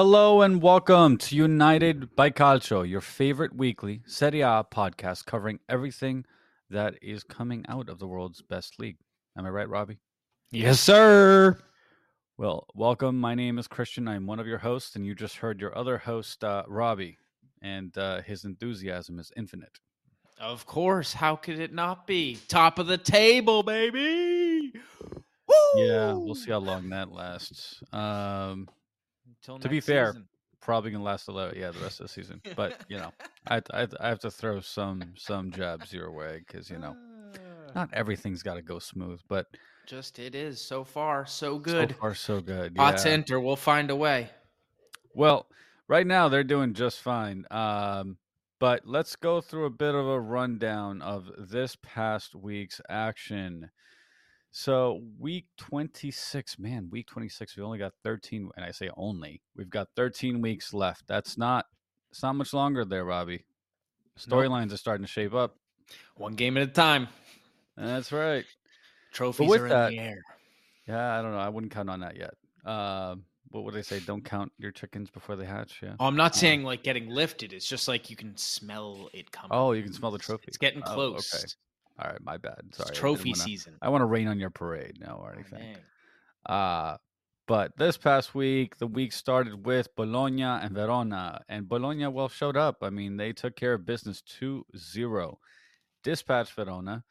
Hello and welcome to United by Calcio, your favorite weekly Serie A podcast covering everything that is coming out of the world's best league. Am I right, Robbie? Yes, sir. Well, welcome. My name is Christian. I'm one of your hosts, and you just heard your other host, uh, Robbie, and uh, his enthusiasm is infinite. Of course. How could it not be? Top of the table, baby. Yeah, we'll see how long that lasts. Um, Until To be fair, season. probably gonna last a little, yeah, the rest of the season. But you know, I, I I have to throw some some jabs your way because you know Ah. not everything's got to go smooth, but just it is so far so good. so far so good. Yeah. to enter. We'll find a way. Well, right now they're doing just fine. Um, but let's go through a bit of a rundown of this past week's action. So, week 26, man, week 26, we only got 13, and I say only, we've got 13 weeks left. That's not, it's not much longer there, Robbie. Storylines are starting to shape up. One game at a time. That's right. Trophies are that- in the air. Yeah, I don't know. I wouldn't count on that yet. Um, what would they say? Don't count your chickens before they hatch. Yeah. Oh, I'm not Uh, saying like getting lifted. It's just like you can smell it coming. Oh, you can smell the trophy. It's getting Oh, close. All right, my bad. It's Sorry. I trophy wanna- season. I want to rain on your parade now or Oh, anything. dang. Uh but this past week, the week started with Bologna and Verona, and Bologna well showed up. I mean, they took care of business 2-0. Dispatched Verona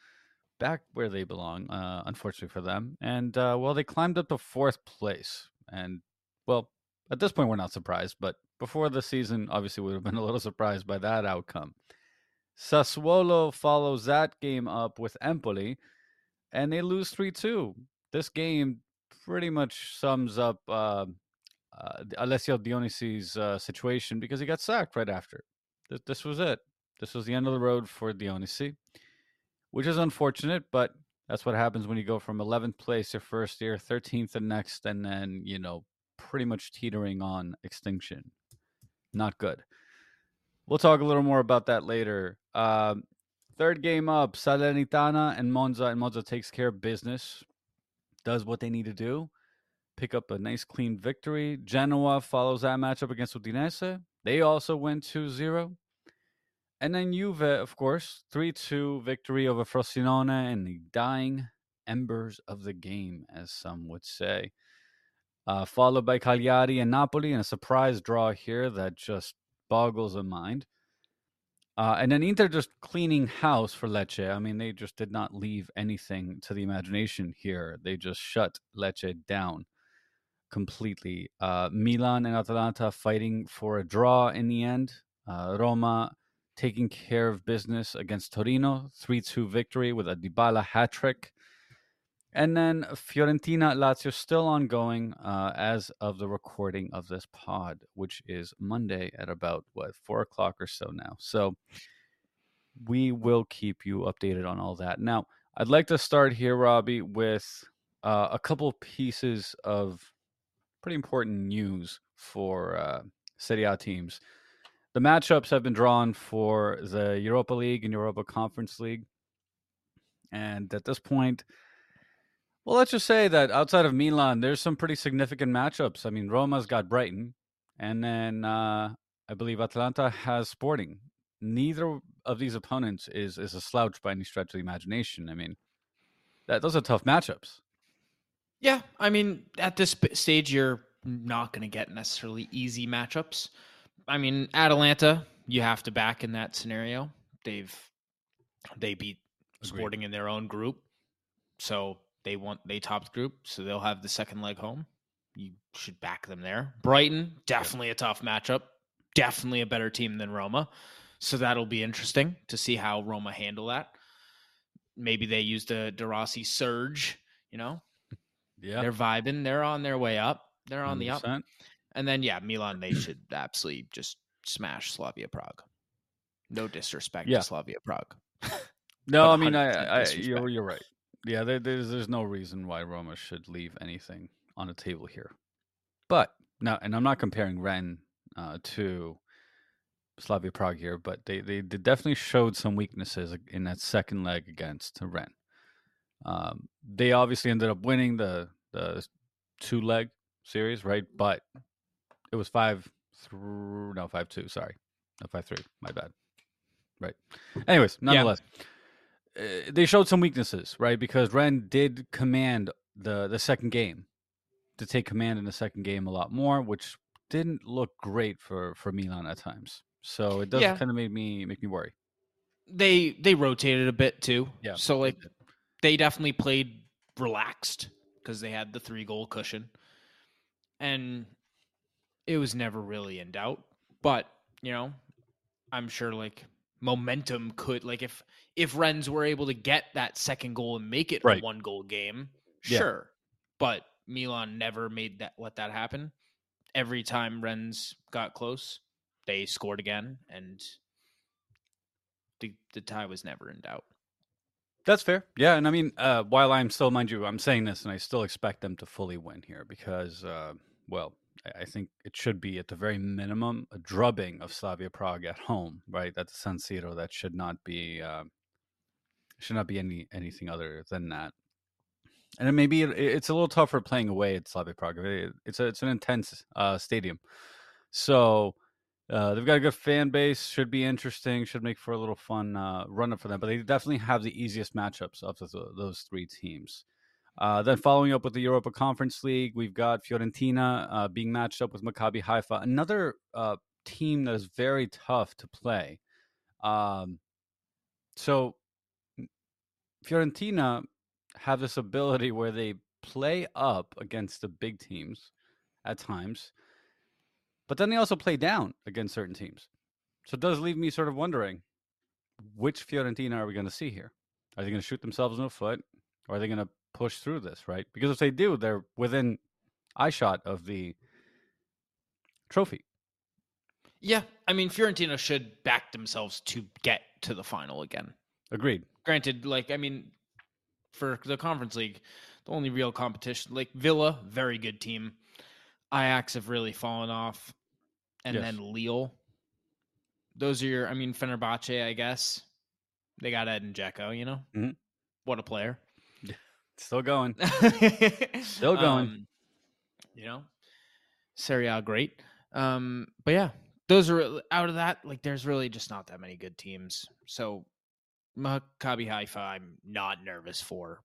back where they belong, uh, unfortunately for them. And uh, well, they climbed up to fourth place. And well, at this point, we're not surprised, but before the season, obviously, we would have been a little surprised by that outcome. Sassuolo follows that game up with Empoli, and they lose 3 2. This game pretty much sums up uh, uh, Alessio Dionisi's uh, situation because he got sacked right after. Th- this was it. This was the end of the road for Dionisi, which is unfortunate, but that's what happens when you go from 11th place your first year, 13th the next, and then, you know, pretty much teetering on extinction. Not good. We'll talk a little more about that later. Um, third game up, Salernitana and Monza, and Monza takes care of business, does what they need to do, pick up a nice clean victory. Genoa follows that matchup against Udinese. They also win 2 0. And then Juve, of course, 3 2 victory over Frosinone in the dying embers of the game, as some would say. Uh, followed by Cagliari and Napoli in a surprise draw here that just boggles the mind. Uh, and then Inter just cleaning house for Lecce. I mean, they just did not leave anything to the imagination here. They just shut Lecce down completely. Uh, Milan and Atalanta fighting for a draw in the end. Uh, Roma taking care of business against Torino, 3 2 victory with a Dybala hat trick. And then Fiorentina Lazio still ongoing uh, as of the recording of this pod, which is Monday at about what four o'clock or so now. So we will keep you updated on all that. Now, I'd like to start here, Robbie, with uh, a couple pieces of pretty important news for uh, Serie A teams. The matchups have been drawn for the Europa League and Europa Conference League, and at this point. Well, let's just say that outside of Milan, there's some pretty significant matchups. I mean, Roma's got Brighton, and then uh, I believe Atalanta has Sporting. Neither of these opponents is is a slouch by any stretch of the imagination. I mean, that those are tough matchups. Yeah, I mean, at this stage, you're not going to get necessarily easy matchups. I mean, Atalanta, you have to back in that scenario. They've they beat Agreed. Sporting in their own group, so they want they topped group, so they'll have the second leg home. You should back them there. Brighton, definitely a tough matchup. Definitely a better team than Roma, so that'll be interesting to see how Roma handle that. Maybe they used a De Rossi surge, you know, Yeah, they're vibing. They're on their way up. They're on the up. And then yeah, Milan they should absolutely just smash Slavia Prague. No disrespect Yeah. to Slavia Prague. No, I mean, I, I you're you're right. Yeah, there, there's there's no reason why Roma should leave anything on the table here. But now, and I'm not comparing Rennes uh, to Slavia Prague here, but they, they they definitely showed some weaknesses in that second leg against Rennes. Um, they obviously ended up winning the the two leg series, right? But It was five through no five two. Sorry, no five three. My bad. Right. Anyways, nonetheless, uh, Uh, they showed some weaknesses, right? Because Rennes did command the the second game, to take command in the second game a lot more, which didn't look great for for Milan at times. So it does Yeah. kind of make me make me worry. They they rotated a bit too. Yeah, So like they definitely played relaxed because they had the three goal cushion, and it was never really in doubt. But you know, I'm sure like momentum could like if if Rennes were able to get that second goal and make it Right. a one goal game, Yeah. sure. But Milan never made that let that happen. Every time Rennes got close, they scored again, and the the tie was never in doubt. That's fair. Yeah, and I mean, uh, while I'm still, mind you, I'm saying this, and I still expect them to fully win here because, uh, well, I, think it should be at the very minimum a drubbing of Slavia Prague at home, right? That's San Siro. That should not be uh, should not be any anything other than that. And maybe it, it's a little tougher playing away at Slavia Prague. It- It's a, it's an intense uh, stadium, so uh, they've got a good fan base. Should be interesting. Should make for a little fun uh, run up for them. But they definitely have the easiest matchups of the, those three teams. Uh, then following up with the Europa Conference League, we've got Fiorentina uh, being matched up with Maccabi Haifa, another uh, team that is very tough to play. Um, so Fiorentina have this ability where they play up against the big teams at times, but then they also play down against certain teams. So it does leave me sort of wondering which Fiorentina are we going to see here? Are they going to shoot themselves in the foot or are they going to push through this, right? Because if they do, they're within eye shot of the trophy. Yeah, I mean Fiorentina should back themselves to get to the final again. Agreed. Granted, like I mean, for the Conference League, the only real competition, like Villa, very good team. Ajax have really fallen off, and Yes. then Lille. Those are your, I mean, Fenerbahce, I guess. They got Edin Dzeko, you know. Mhm. What a player! Still going. Still going. you know, Serie A, great. Um, but yeah, those are out of that. Like, there's really just not that many good teams. So, Maccabi Haifa, I'm not nervous for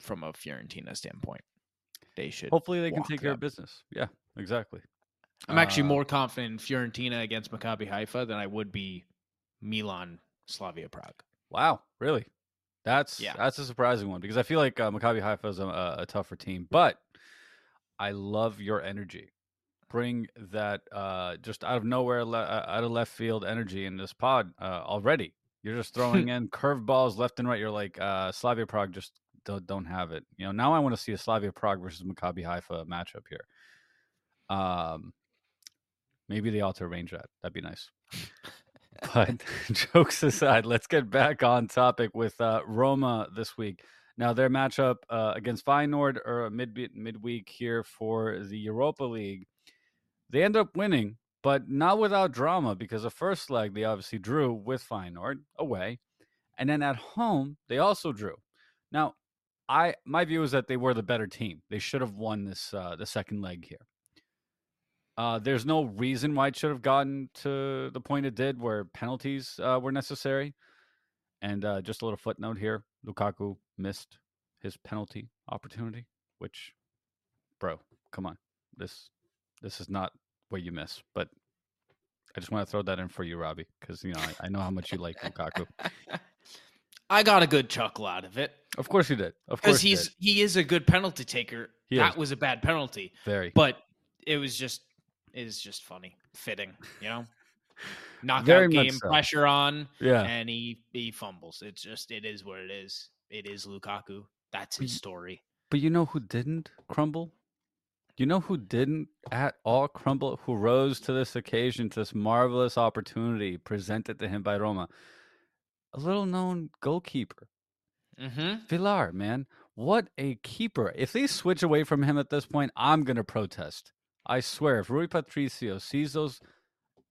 from a Fiorentina standpoint. They should. Hopefully they can take care of business. Yeah, exactly. I'm actually Uh, more confident in Fiorentina against Maccabi Haifa than I would be Milan Slavia Prague. Wow, really? That's Yeah. that's a surprising one because I feel like uh, Maccabi Haifa is a, a, tougher team, but I love your energy. Bring that uh, just out of nowhere, le- uh, out of left field energy in this pod uh, already. You're just throwing in curveballs left and right. You're like uh, Slavia Prague just don't, don't have it. You know, now I want to see a Slavia Prague versus Maccabi Haifa matchup here. Um, maybe they ought to arrange that. That'd be nice. But jokes aside, let's get back on topic with uh, Roma this week. Now their matchup uh, against Feyenoord or mid midweek here for the Europa League. They end up winning, but not without drama because the first leg they obviously drew with Feyenoord away, and then at home they also drew. Now, I my view is that they were the better team. They should have won this uh, the second leg here. Uh, there's no reason why it should have gotten to the point it did, where penalties uh, were necessary. And uh, just a little footnote here: Lukaku missed his penalty opportunity. Which, bro, come on, this this is not what you miss. But I just want to throw that in for you, Robbie, because you know I, I know how much you like Lukaku. I got a good chuckle out of it Of course you did. Of course he's did. he is a good penalty taker. He that is. was a bad penalty, very but it was just is just funny, fitting, you know. Knockout Very game, so. pressure on, yeah. and he he fumbles. It's just it is what it is. It is Lukaku. That's his story. But you know who didn't crumble? You know who didn't at all crumble? Who rose to this occasion, to this marvelous opportunity presented to him by Roma? A little known goalkeeper, Mm-hmm. Svilar, man. What a keeper. If they switch away from him at this point, I'm going to protest. I swear, if Rui Patricio sees those,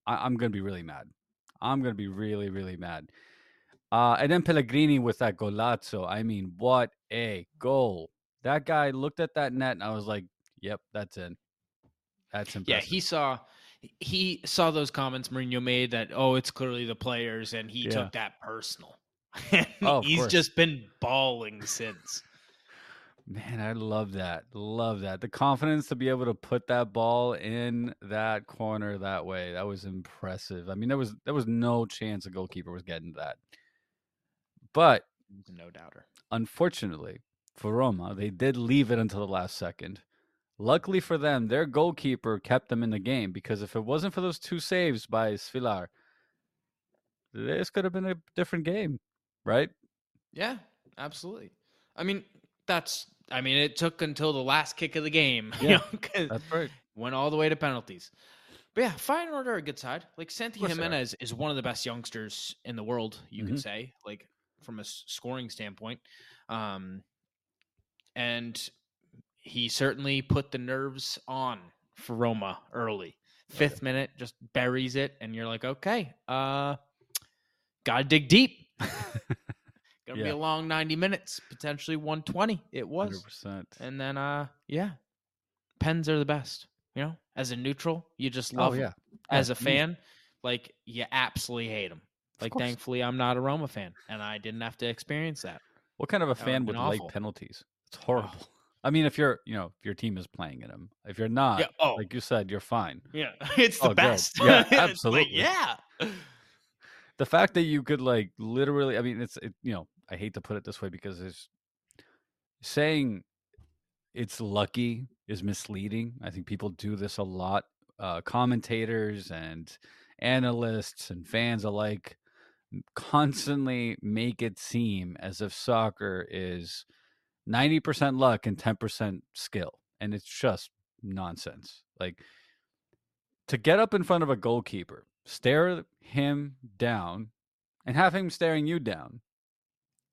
I- I'm going to be really mad. I'm going to be really, really mad. Uh, and then Pellegrini with that golazzo. I mean, what a goal. That guy looked at that net and I was like, yep, that's in. That's impressive. Yeah, he saw he saw those comments Mourinho made that oh it's clearly the players and he Yeah. took that personal. Oh, he's course. just been balling since. Man, I love that. Love that. The confidence to be able to put that ball in that corner that way. That was impressive. I mean, there was there was no chance a goalkeeper was getting that. But No doubter. unfortunately for Roma, they did leave it until the last second. Luckily for them, their goalkeeper kept them in the game because if it wasn't for those two saves by Svilar, this could have been a different game, right? Yeah, absolutely. I mean, that's I mean, it took until the last kick of the game. you Yeah, know, 'cause That's right. went all the way to penalties. But yeah, Feyenoord are a good side. Like Santi course they are. Jimenez is one of the best youngsters in the world, you could Mhm. say, like from a scoring standpoint. Um, and he certainly put the nerves on for Roma early. Fifth minute, just buries it, and you're like, okay, uh, gotta dig deep. Gonna be a long 90 minutes, potentially 120. It was. 100%. And then uh yeah. Pens are the best. You know, as a neutral, you just Oh, love 'em. yeah. As Yeah, a fan, like you absolutely hate them. Of Like course. thankfully I'm not a Roma fan and I didn't have to experience that. What kind of a That fan would like penalties? It's horrible. I mean, if you're, you know, if your team is playing in them. If you're not, yeah, oh, like you said, you're fine. yeah. It's the Oh, good. best. Yeah, It's like, absolutely. yeah. The fact that you could like literally, I mean, it's, it, you know, I hate to put it this way because it's saying it's lucky is misleading. I think people do this a lot. Uh, commentators and analysts and fans alike constantly make it seem as if soccer is 90% luck and 10% skill. And it's just nonsense. Like to get up in front of a goalkeeper, stare him down, and have him staring you down.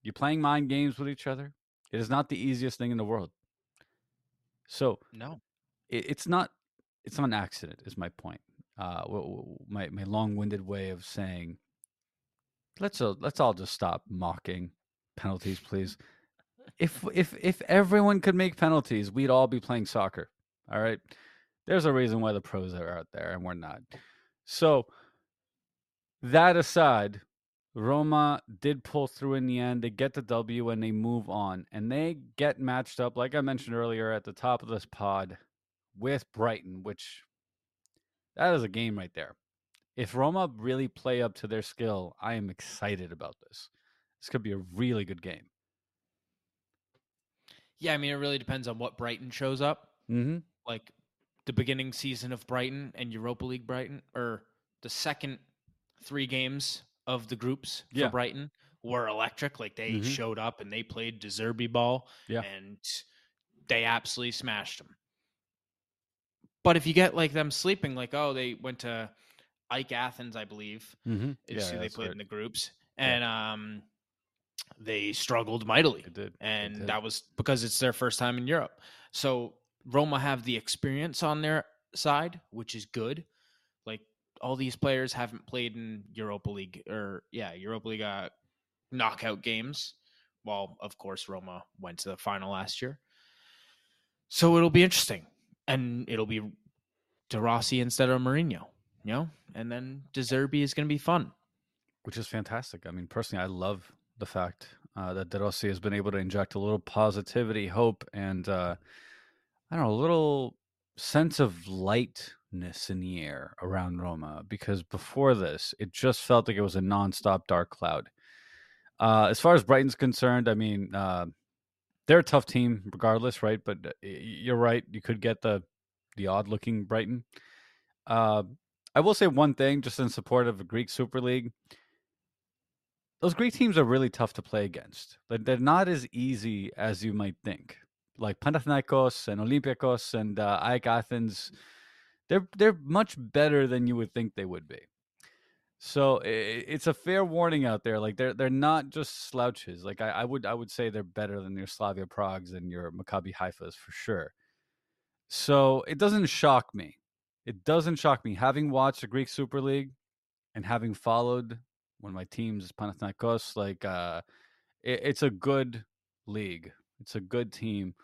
You're playing mind games with each other. It is not the easiest thing in the world. So No. it, it's not it's not an accident is my point uh my my long-winded way of saying let's all, let's all just stop mocking penalties please if if if everyone could make penalties we'd all be playing soccer all right there's a reason why the pros are out there and we're not so that aside Roma did pull through in the end. They get the W and they move on. And they get matched up, like I mentioned earlier at the top of this pod, with Brighton, which that is a game right there. If Roma really play up to their skill, I am excited about this. This could be a really good game. Yeah, I mean it really depends on what Brighton shows up. Mm-hmm. like the beginning season of Brighton and Europa League Brighton, or the second three games of the groups for Yeah. Brighton were electric. Like they Mhm. showed up and they played De Zerbi ball, Yeah. and they absolutely smashed them. But if you get like them sleeping, like oh they went to AEK Athens, I believe, Mm-hmm. is who they played right. in the groups, Yeah. and um, they struggled mightily They did. and did. that was because it's their first time in Europe. So Roma have the experience on their side, which is good. All these players haven't played in Europa League or yeah, Europa League uh, knockout games. Well, of course, Roma went to the final last year, so it'll be interesting, and it'll be De Rossi instead of Mourinho, you know, and then De Zerbi is going to be fun. which is fantastic. I mean, personally, I love the fact uh, that De Rossi has been able to inject a little positivity, hope, and uh, I don't know, a little sense of lightness in the air around Roma. Because before this, it just felt like it was a nonstop dark cloud. Uh, as far as Brighton's concerned, I mean, uh, they're a tough team, regardless, right? But uh, you're right; you could get the the odd looking Brighton. Uh, I will say one thing, just in support of the Greek Super League those Greek teams are really tough to play against. They're not as easy as you might think. Like Panathinaikos and Olympiacos and uh, Athens, they're they're much better than you would think they would be. So it's a fair warning out there. Like they're they're not just slouches. Like I, I would I would say they're better than your Slavia Pragues and your Maccabi Haifas for sure. So it doesn't shock me. It doesn't shock me having watched the Greek Super League and having followed one of my teams Panathinaikos. Like, uh, it, it's a good league. It's a good team,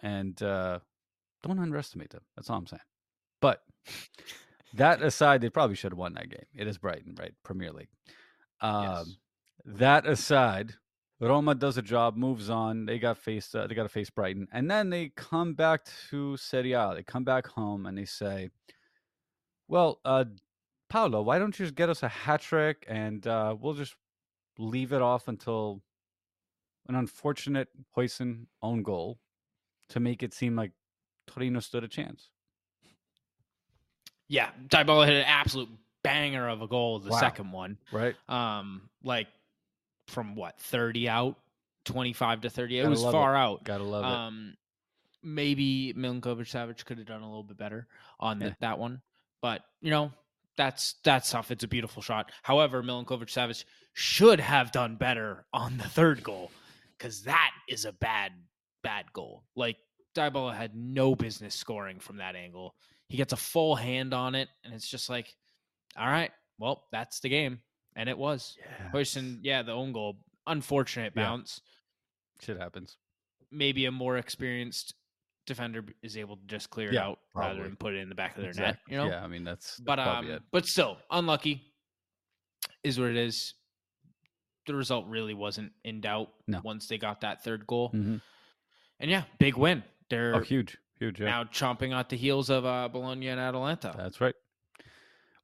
and uh, don't underestimate them. That's all I'm saying. That aside, they probably should have won that game. It is Brighton, right? Premier League. Um, Yes. That aside, Roma does a job, moves on. They got faced. Uh, they got to face Brighton, and then they come back to Serie A. They come back home and they say, "Well, uh, Paolo, why don't you just get us a hat trick and uh, we'll just leave it off until an unfortunate Huijsen own goal to make it seem like Torino stood a chance." Yeah, Dybala hit an absolute banger of a goal. The Wow. second one, Right? um, like from what thirty out, twenty five to thirty. It Gotta was love far out. Gotta love it. Um, maybe Milinkovic Savic could have done a little bit better on Yeah. the, that one, but you know that's that's tough. It's a beautiful shot. However, Milinkovic Savic should have done better on the third goal because that is a bad bad goal. Like Dybala had no business scoring from that angle. He gets a full hand on it, and it's just like, all right, well, that's the game, and it was. Yeah. Huijsen, yeah, the own goal, unfortunate Yeah. bounce Shit happens. maybe a more experienced defender is able to just clear it Yeah, out rather than put it in the back of their net. You know, Yeah, I mean that's, that's but um, it. but still unlucky is what it is. The result really wasn't in doubt No. once they got that third goal, Mhm. and yeah, big win. They're Oh, huge, huge. Yeah. now chomping at the heels of uh, Bologna and Atalanta. That's right.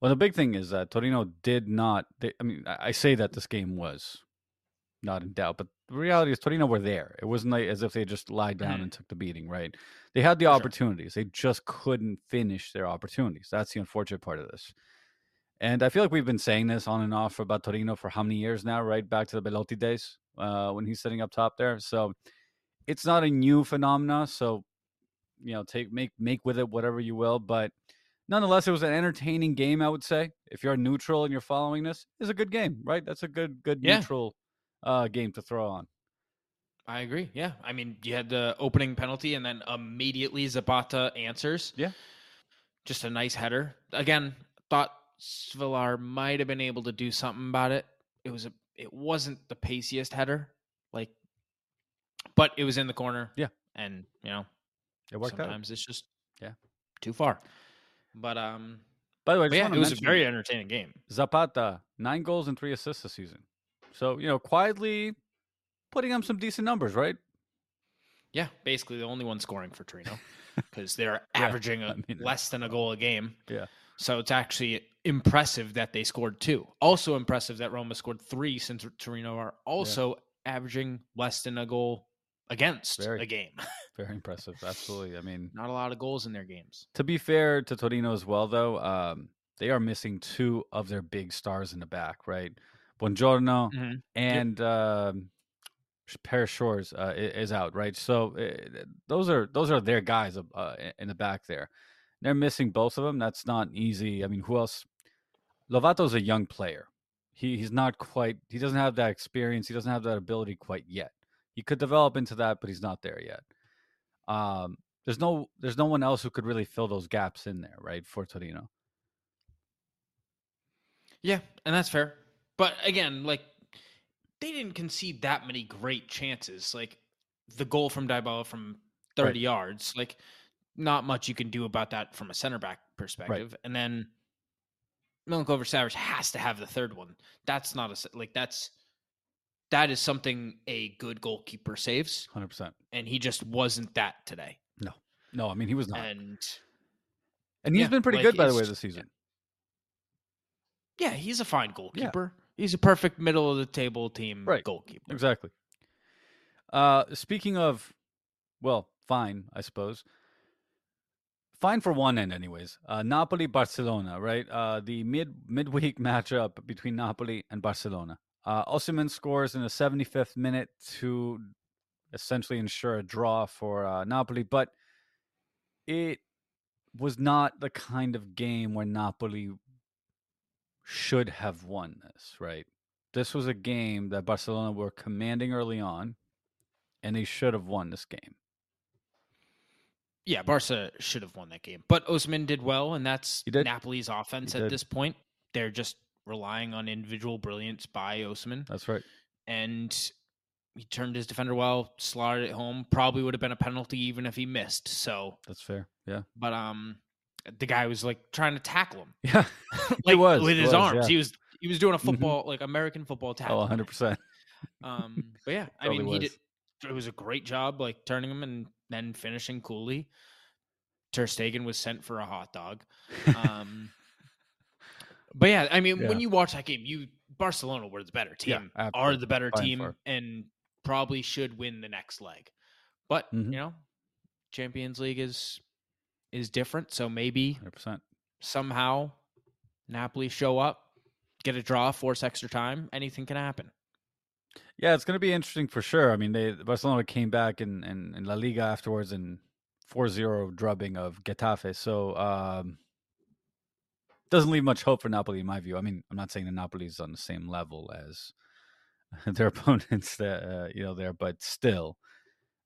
Well, the big thing is that Torino did not. They, I mean, I say that this game was not in doubt, but the reality is Torino were there. It wasn't like as if they just lied down Mhm. and took the beating. Right? They had the For sure. opportunities. They just couldn't finish their opportunities. That's the unfortunate part of this. And I feel like we've been saying this on and off about Torino for how many years now? Right back to the Belotti days uh, when he's sitting up top there. So it's not a new phenomena. So you know, take make make with it whatever you will. But nonetheless, it was an entertaining game. I would say, if you're neutral and you're following this, it's a good game, right? That's a good good Yeah. neutral uh, game to throw on. I agree. Yeah, I mean, you had the opening penalty, and then immediately Zapata answers. Yeah. just a nice header. Again, thought Svilar might have been able to do something about it. It was a, it wasn't the paciest header, like, but it was in the corner. Yeah. and you know, It worked out. sometimes it's just Yeah. too far. But um, By the way, I just yeah, it was a very entertaining game. Zapata nine goals and three assists this season. So you know, quietly putting up some decent numbers, right? Yeah, basically the only one scoring for Torino because they're Yeah, averaging a, I mean, less than a goal a game. Yeah. So it's actually impressive that they scored two. Also impressive that Roma scored three since Torino are also averaging less than a goal against Very. a game. Very impressive. Absolutely. I mean, Not a lot of goals in their games. To be fair to Torino as well, though, um, they are missing two of their big stars in the back, right? Buongiorno Mhm. and um, Perr Schuurs uh, is out, right? So uh, those are those are their guys uh, in the back there. They're missing both of them. That's not easy. I mean, who else? Lovato's a young player. He he's not quite. He doesn't have that experience. He doesn't have that ability quite yet. He could develop into that, but he's not there yet. Um, there's no there's no one else who could really fill those gaps in there, right? For Torino. Yeah, and that's fair. But again, like they didn't concede that many great chances. Like the goal from Dybala from 30 Right. yards, like not much you can do about that from a center back perspective. And then Milinkovic Savic has to have the third one. That's not a like that's that is something a good goalkeeper saves, Hundred percent. and he just wasn't that today. No, No, I mean he was not, and, And he's yeah, been pretty like, good by the way this season. yeah, he's a fine goalkeeper. He's a perfect middle of the table team Right. goalkeeper. Exactly. Uh, speaking of, well, fine, I suppose. Fine for one end, anyways. Uh, Napoli Barcelona, right? Uh, the mid midweek matchup between Napoli and Barcelona. Uh, Osimhen scores in the 75th minute to essentially ensure a draw for uh, Napoli, but it was not the kind of game where Napoli should have won this, right? This was a game that Barcelona were commanding early on, and they should have won this game. Yeah, Barca should have won that game, but Osimhen did well, and that's. Napoli's offense at this point. They're just relying on individual brilliance by Osimhen, That's right. and he turned his defender well, slaughtered it home. Probably would have been a penalty even if he missed. So, That's fair. Yeah. but um, the guy was like trying to tackle him. Yeah, like was, with his was, arms. yeah. He was he was doing a Mhm. football like American football tackle. oh, 100 percent. Um, but yeah, I mean, he did. It was a great job, like turning him and then finishing coolly. Ter Stegen was sent for a hot dog. Um, but yeah, I mean, Yeah. when you watch that game, you Barcelona were the better team, Yeah, are the better team, far. and probably should win the next leg. But Mhm. you know, Champions League is is different, so maybe 100 percent. somehow Napoli show up, get a draw, force extra time, anything can happen. Yeah, it's going to be interesting for sure. I mean, they Barcelona came back in, in, in La Liga afterwards and 4-0 drubbing of Getafe. So um, doesn't leave much hope for Napoli in my view. I mean, I'm not saying that is on the same level as their opponents that uh, you know there, but still,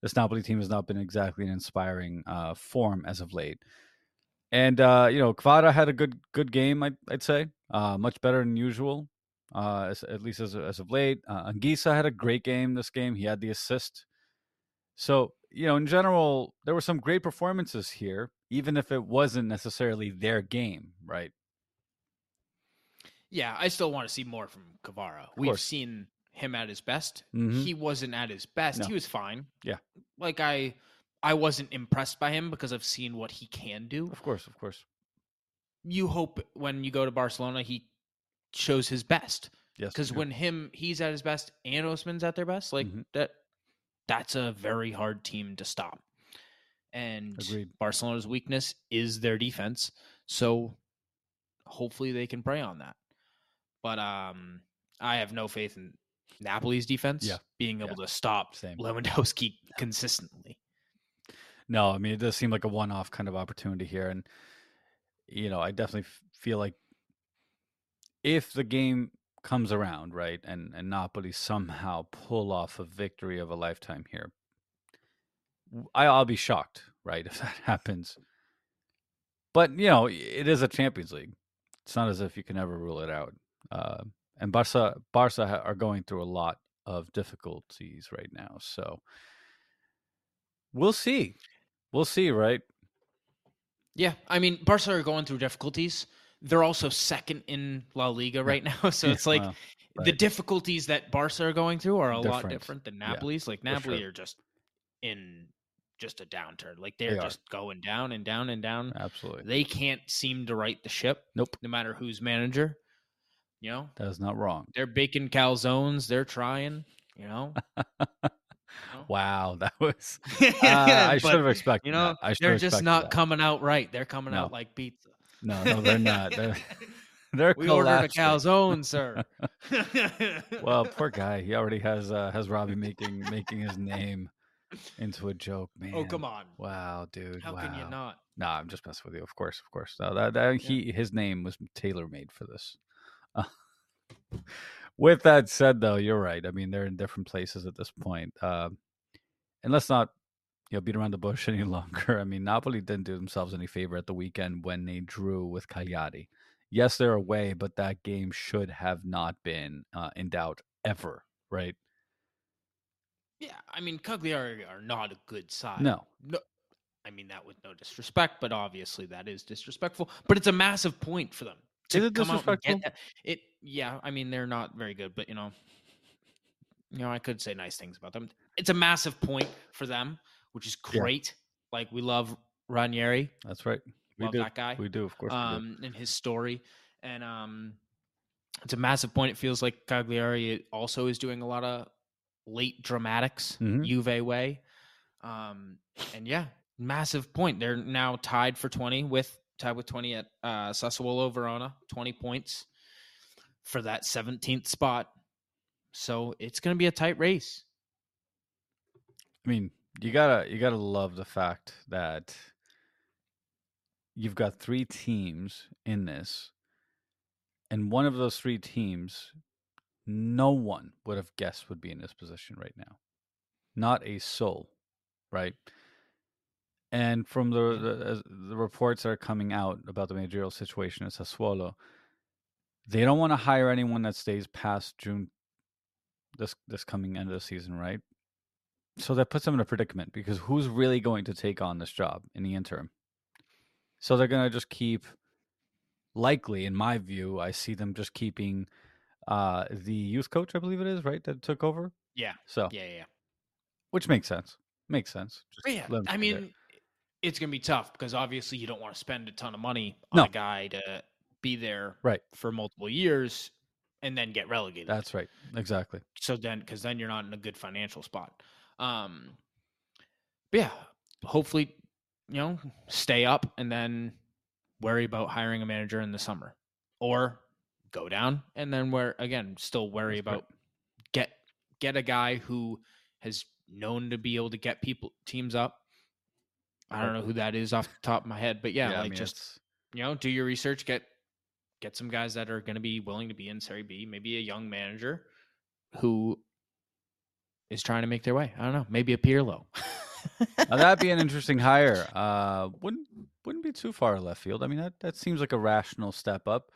this Napoli team has not been exactly an inspiring uh, form as of late. And uh, you know, Kvara had a good good game, I'd, I'd say, uh, much better than usual uh, as, at least as, as of late. Uh, had a great game this game. He had the assist. So, you know, in general, there were some great performances here, even if it wasn't necessarily their game, right? Yeah, I still want to see more from Kavara. We've seen him at his best. Mhm. He wasn't at his best. No. He was fine. Yeah. Like I I wasn't impressed by him because I've seen what he can do. Of course, of course. You hope when you go to Barcelona he shows his best. Yes. Because when him he's at his best and Osimhen's at their best, like Mhm. that that's a very hard team to stop. And Agreed. Barcelona's weakness is their defense. So hopefully they can prey on that. But um I have no faith in Napoli's defense Yeah. being Yeah. able to stop Same. Lewandowski consistently. No, I mean, it does seem like a one off kind of opportunity here. And, you know, I definitely f- feel like if the game comes around, right, and, and Napoli somehow pull off a victory of a lifetime here, I'll be shocked, right, if that happens. But, you know, it is a Champions League. It's not as if you can ever rule it out. Uh, and Barca, Barca are going through a lot of difficulties right now. So we'll see. We'll see, right? Yeah, I mean Barca are going through difficulties. They're also second in La Liga right now, so it's like Well, the difficulties that Barca are going through are a lot Different. different than Yeah, Napoli's. like Napoli sure. are just in just a downturn. Like they're They just going down and down and down. absolutely. They can't seem to right the ship. Nope. No matter who's manager. You know, That is not wrong. they're baking calzones. They're trying. You know, Wow, that was. Uh, I should have expected. You know, they're just not that. coming out right. They're coming No. out like pizza. No, no, they're not. They're, they're we ordered a calzone, sir. Well, poor guy. He already has uh, has Robbie making making his name into a joke, man. oh come on! Wow, dude. How wow. can you not? Nah, I'm just messing with you. Of course, of course. No, that, that he his name was tailor made for this. Uh, with that said, though, you're right. I mean, they're in different places at this point. Um, and let's not you know beat around the bush any longer. I mean, Napoli didn't do themselves any favor at the weekend when they drew with Cagliari. Yes, they're away, but that game should have not been uh, in doubt ever, right? Yeah, I mean Cagliari are not a good side. No, no. I mean that with no disrespect, but obviously that is disrespectful. But it's a massive point for them Is it come out and disrespectful? get that. It. Yeah, I mean they're not very good, but you know, you know I could say nice things about them. It's a massive point for them, which is Yeah. great. Like we love Ranieri, that's right. We love do. that guy. We do, of course. um, and his story. And um, it's a massive point. It feels like Cagliari also is doing a lot of late dramatics, Mhm. Juve way. Um, and yeah, massive point. They're now tied for 20 with tied with 20 at uh, Sassuolo Verona, 20 points for that 17th spot. So it's going to be a tight race. I mean, you gotta you gotta love the fact that you've got three teams in this, and one of those three teams, no one would have guessed would be in this position right now. Not a soul, right? And from the the, as- the reports that are coming out about the managerial situation at Sassuolo, they don't want to hire anyone that stays past June this this coming end of the season, right? So that puts them in a predicament because who's really going to take on this job in the interim? So they're gonna just keep likely, in my view, I see them just keeping uh the youth coach, I believe it is, right, that took over. Yeah. So Yeah, yeah. which makes sense. Makes sense. Just yeah, I mean, it's gonna be tough because obviously you don't want to spend a ton of money on No. a guy to be there Right. for multiple years and then get relegated. That's right. Exactly. so then because then you're not in a good financial spot. Um, but yeah, hopefully, you know, stay up and then worry about hiring a manager in the summer, or go down and then where again still worry That's right. about get get a guy who has known to be able to get people teams up. I don't know who that is off the top of my head, but yeah, I like mean, just it's- you know, do your research, get get some guys that are going to be willing to be in Serie B, maybe a young manager who is trying to make their way. I don't know, maybe a Pirlo. Now, that'd be an interesting hire. Uh, wouldn't wouldn't be too far left field. I mean, that, that seems like a rational step up.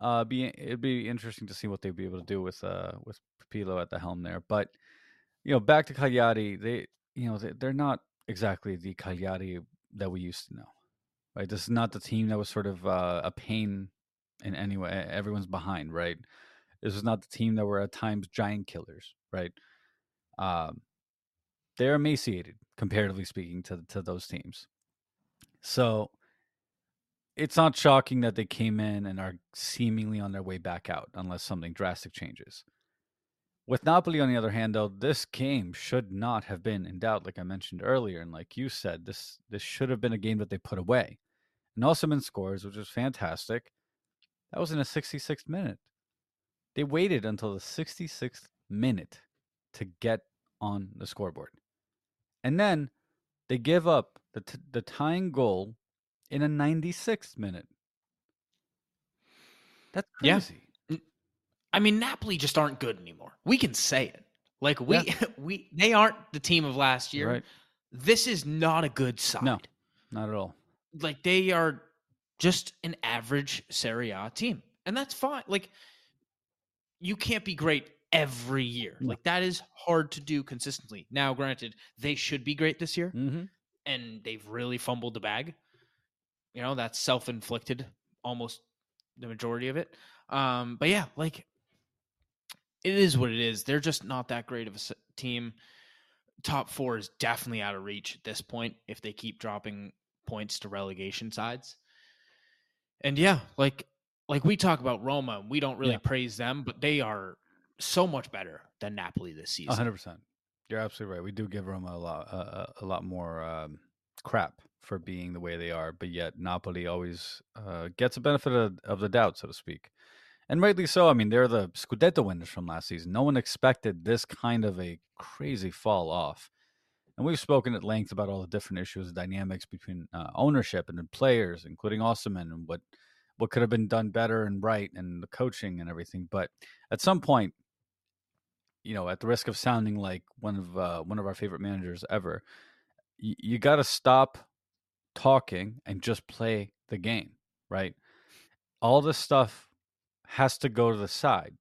Uh, be it'd be interesting to see what they'd be able to do with uh with Pirlo at the helm there. But you know, back to Cagliari, they you know they, they're not exactly the Cagliari that we used to know, right? This is not the team that was sort of uh, a pain in any way. Everyone's behind, right? This is not the team that were at times giant killers, right? Um, they're emaciated comparatively speaking to to those teams. So it's not shocking that they came in and are seemingly on their way back out unless something drastic changes. With Napoli, on the other hand, though, this game should not have been in doubt, like I mentioned earlier, and like you said, this this should have been a game that they put away. And Osimhen scores, which was fantastic. That was in a 66th minute. They waited until the 66th minute to get on the scoreboard. And then they give up the, t- the tying goal in a 96th minute. That's Yeah. I mean, Napoli just aren't good anymore. We can say it. Like we Yeah. we they aren't the team of last year. Right? This is not a good side. No. Not at all. like they are just an average Serie A team, and that's fine. Like you can't be great every year. Like that is hard to do consistently. Now, granted, they should be great this year, Mm-hmm. and they've really fumbled the bag. You know that's self inflicted, almost the majority of it. Um, but yeah, like it is what it is. They're just not that great of a team. Top four is definitely out of reach at this point if they keep dropping points to relegation sides. And yeah, like like we talk about Roma, we don't really Yeah. praise them, but they are so much better than Napoli this season. hundred percent. You're absolutely right. We do give Roma a lot, uh, a, a lot more um, crap for being the way they are, but yet Napoli always uh, gets a benefit of, of the doubt, so to speak, and rightly so. I mean, they're the Scudetto winners from last season. No one expected this kind of a crazy fall off, and we've spoken at length about all the different issues, and dynamics between uh, ownership and the players, including Osimhen, and what what could have been done better and right, and the coaching and everything. But at some point, you know, at the risk of sounding like one of uh, one of our favorite managers ever, y- you got to stop talking and just play the game, right? All this stuff has to go to the side.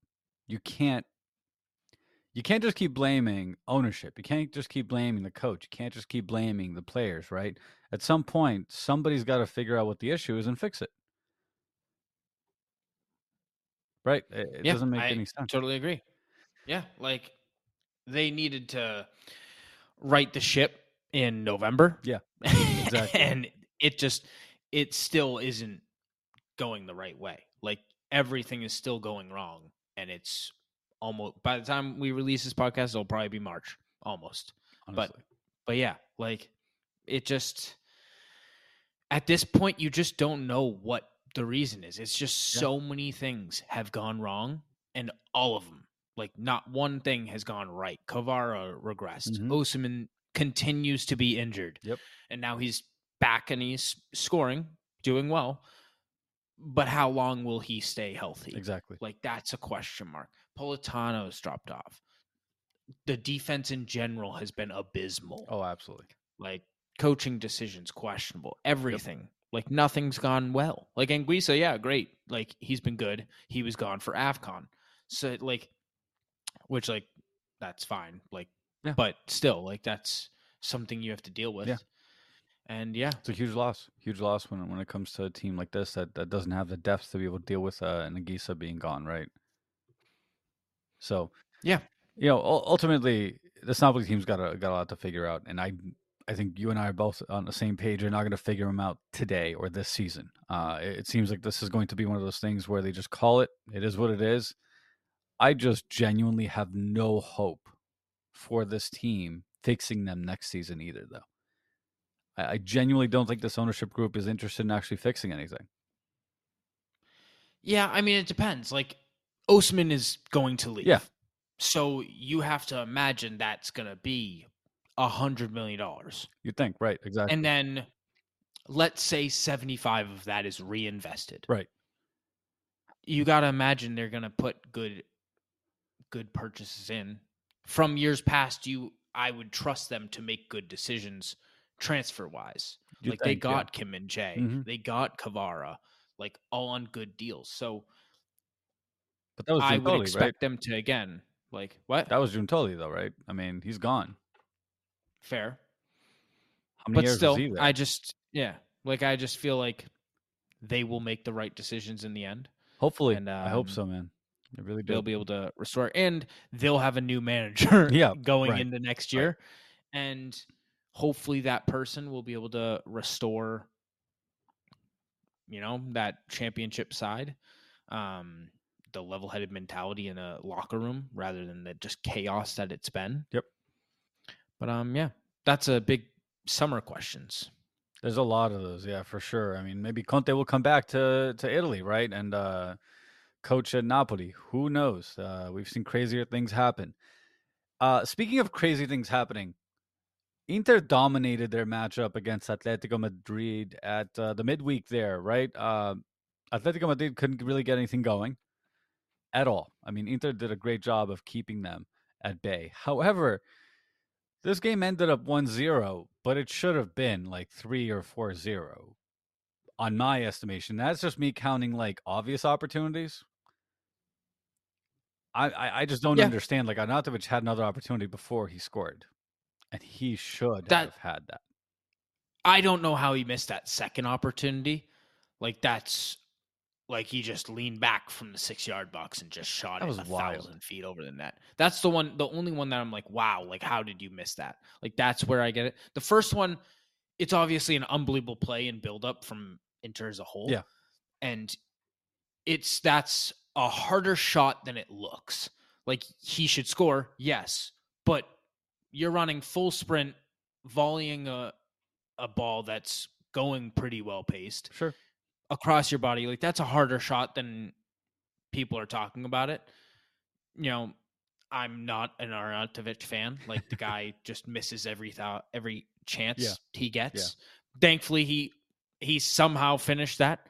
You can't you can't just keep blaming ownership. You can't just keep blaming the coach. You can't just keep blaming the players, right? At some point, somebody's got to figure out what the issue is and fix it. Right? It, it Yeah, doesn't make I any sense. Totally agree. Yeah, like they needed to right the ship in November. Yeah, exactly. and it just it still isn't going the right way. Like everything is still going wrong and it's almost by the time we release this podcast it'll probably be March almost. Honestly. But yeah, like it just at this point you just don't know what the reason is. It's just Yeah. so many things have gone wrong and all of them. Like not one thing has gone right. Kavara regressed. Mhm. Osimhen continues to be injured. Yep. And now he's back and he's scoring, doing well. But how long will he stay healthy? exactly. Like that's a question mark. Politano's dropped off. The defense in general has been abysmal. Oh, absolutely. Like coaching decisions questionable. Everything. Like nothing's gone well. Like Anguissa, yeah, great. Like he's been good. He was gone for AFCON. So like which like that's fine. Like Yeah. but still like that's something you have to deal with. Yeah. And yeah, It's a huge loss. Huge loss when when it comes to a team like this that, that doesn't have the depth to be able to deal with uh, Nagisa being gone, right? So Yeah. you know, ul- ultimately, this Napoli team's got a got a lot to figure out, and I I think you and I are both on the same page. You're not going to figure them out today or this season. Uh, it, it seems like this is going to be one of those things where they just call it. It is what it is. I just genuinely have no hope for this team fixing them next season either, though. I, I genuinely don't think this ownership group is interested in actually fixing anything. yeah. I mean, it depends. Like Osimhen is going to leave. Yeah. So you have to imagine that's going to be a hundred million dollars, You think, right? Exactly. and then let's say seventy-five of that is reinvested. right. you got to imagine they're going to put good good purchases in from years past you i would trust them to make good decisions transfer wise You like they think, yeah. got Kim Min-jae Mhm. they got Kvara like all on good deals so But that was i would expect right? them to again like what That was Giuntoli though, right? I mean, he's gone. fair but still i just yeah like i just feel like they will make the right decisions in the end Hopefully, and, I hope um, so, man. I really do. they'll be able to restore and they'll have a new manager Yeah, going right, into next right. year and hopefully that person will be able to restore you know that championship side um the level-headed mentality in a locker room rather than the just chaos that it's been Yep. but um yeah that's a big summer questions There's a lot of those, yeah, for sure. I mean, maybe Conte will come back to to Italy, right, and uh, coach at Napoli. Who knows? Uh, we've seen crazier things happen. Uh, speaking of crazy things happening, Inter dominated their matchup against Atletico Madrid at uh, the midweek there, right? Uh, Atletico Madrid couldn't really get anything going at all. I mean, Inter did a great job of keeping them at bay. However, this game ended up 1-0, but it should have been like 3 or 4-0 on my estimation. That's just me counting like obvious opportunities. I I, I just don't Yeah. understand. Like Arnautovic had another opportunity before he scored, and he should That- have had that. I don't know how he missed that second opportunity. Like that's like he just leaned back from the six yard box and just shot That it was a wild. thousand feet over the net. That's the one, the only one that I'm like, wow, like how did you miss that? Like that's where I get it. The first one, it's obviously an unbelievable play and build up from Inter as a whole. Yeah. and it's that's a harder shot than it looks. Like he should score, yes, but you're running full sprint, volleying a a ball that's going pretty well paced Sure. across your body. Like that's a harder shot than people are talking about it. You know, I'm not an Arnautovic fan. Like the guy just misses every thought, every chance Yeah. he gets. Thankfully, he he somehow finished that.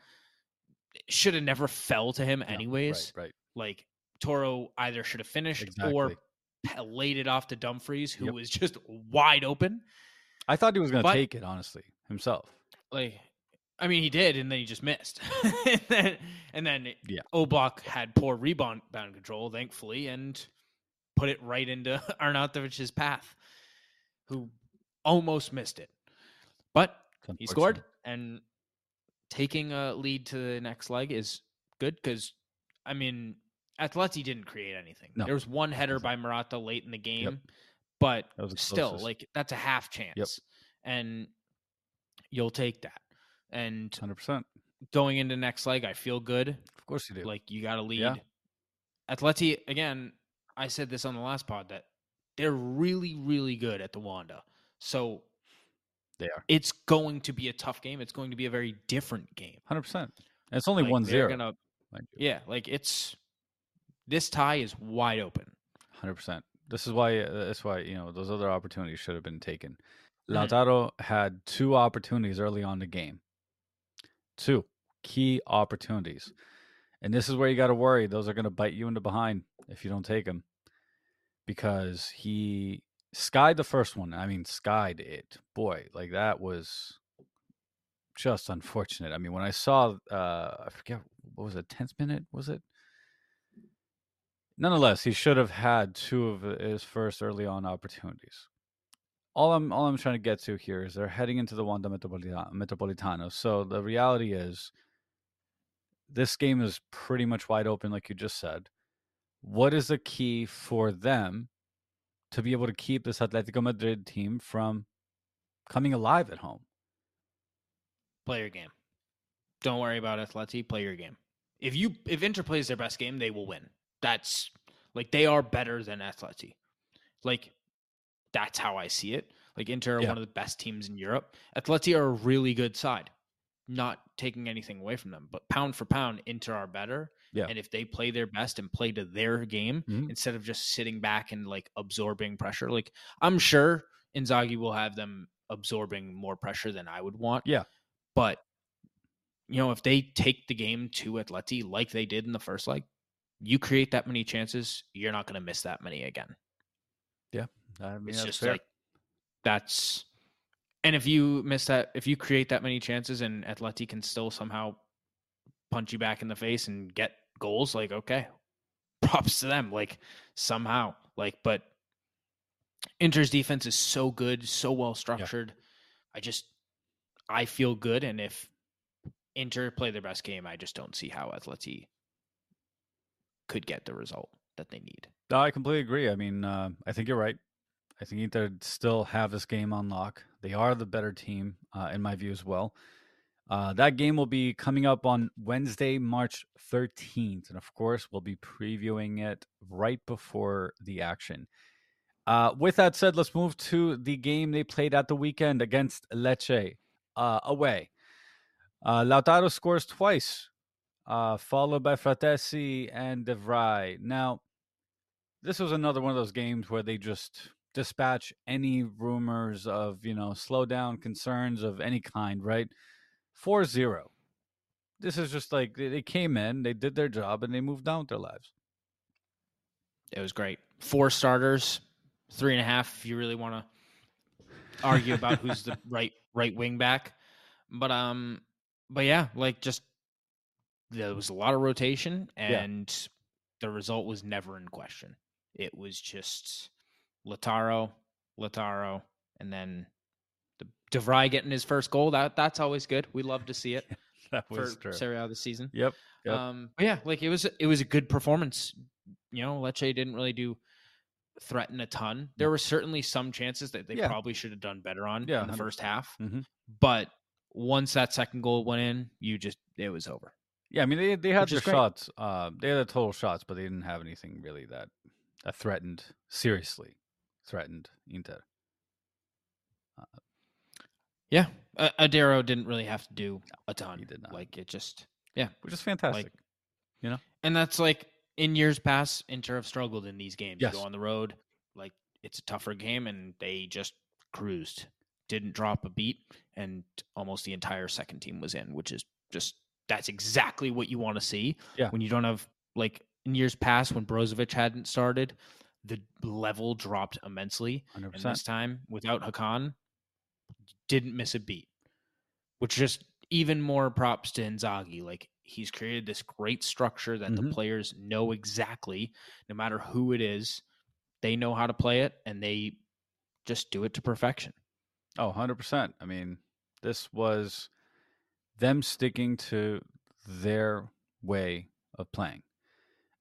Should have never fell to him, No, anyways. Right. Right. Like Toro either should have finished Exactly. or laid it off to Dumfries, who Yep. was just wide open. I thought he was going to take it honestly himself. like I mean he did and then he just missed. and then and then Yeah. Oblak had poor rebound bound control, thankfully, and put it right into Arnautovic's path, who almost missed it. But he scored and taking a lead to the next leg is good because I mean Atleti didn't create anything. No. There was one header by Morata late in the game, but was the still like that's a half chance and you'll take that and 100%. going into next leg i feel good Of course you do. like you got to lead Yeah. atleti again i said this on the last pod that they're really really good at the wanda so they are. it's going to be a tough game it's going to be a very different game 100%. It's only Like, 1 they're 0. gonna yeah like it's this tie is wide open Hundred percent. This is why. Uh, that's why you know those other opportunities should have been taken. Mhm. Lautaro had two opportunities early on in the game. Two key opportunities, and this is where you got to worry. Those are going to bite you in the behind if you don't take them, because he skied the first one. I mean, skied it. Boy, like that was just unfortunate. I mean, when I saw, uh, I forget what was it, tenth minute was it? Nonetheless, he should have had two of his first early on opportunities. all I'm all I'm trying to get to here is they're heading into the Wanda Metropolitano. So the reality is, this game is pretty much wide open, like you just said. What is the key for them to be able to keep this Atletico Madrid team from coming alive at home? Play your game. Don't worry about Atleti. Play your game. If you if Inter plays their best game, they will win. That's like they are better than Atleti. Like that's how I see it. Like Inter are yeah. one of the best teams in Europe. Atleti are a really good side. Not taking anything away from them, but pound for pound, Inter are better. Yeah. And if they play their best and play to their game mm-hmm. instead of just sitting back and like absorbing pressure, like I'm sure Inzaghi will have them absorbing more pressure than I would want. Yeah. But you know, if they take the game to Atleti like they did in the first leg, you create that many chances, you're not going to miss that many again. Yeah. I mean, it's just fair. like that's and if you miss that if you create that many chances and Atleti can still somehow punch you back in the face and get goals, like okay. Props to them. Like somehow. Like, but Inter's defense is so good, so well structured. Yeah. I just I feel good and if Inter play their best game, I just don't see how Atleti could get the result that they need. No, I completely agree. I mean, uh, I think you're right. I think Inter still have this game on lock. They are the better team, uh, in my view, as well. Uh, that game will be coming up on Wednesday, March 13th. And of course, we'll be previewing it right before the action. Uh, with that said, let's move to the game they played at the weekend against Lecce uh, away. Uh, Lautaro scores twice, uh, followed by Frattesi and De Vrij. Now, this was another one of those games where they just dispatch any rumors of, you know, slowdown concerns of any kind, right? 4 0. This is just like they came in, they did their job, and they moved on with their lives. It was great. Four starters, three and a half if you really want to argue about who's the right right wing back. But um but yeah, like just there was a lot of rotation and yeah. the result was never in question. It was just Lautaro, Lautaro, and then the De Vrij getting his first goal. That that's always good. We love to see it. that was for true. Serie A this season. Yep. yep. Um, yeah, like it was it was a good performance. You know, Lecce didn't really do threaten a ton. There were certainly some chances that they yeah. probably should have done better on yeah, in the 100%. first half. Mm-hmm. But once that second goal went in, you just it was over. Yeah, I mean they they had their shots. Uh, they had the total shots, but they didn't have anything really that that threatened seriously threatened Inter. Uh, yeah, uh, Audero didn't really have to do a ton. He did not. Like it just yeah, which is fantastic. Like, you know, and that's like in years past, Inter have struggled in these games. Yes. You go on the road, like it's a tougher game, and they just cruised didn't drop a beat, and almost the entire second team was in, which is just that's exactly what you want to see. Yeah. When you don't have like in years past when Brozovic hadn't started, the level dropped immensely. 100%. And this time, without Hakan, didn't miss a beat. Which just even more props to Inzaghi. Like he's created this great structure that mm-hmm. the players know exactly, no matter who it is, they know how to play it and they just do it to perfection. Oh, 100%. I mean, this was them sticking to their way of playing.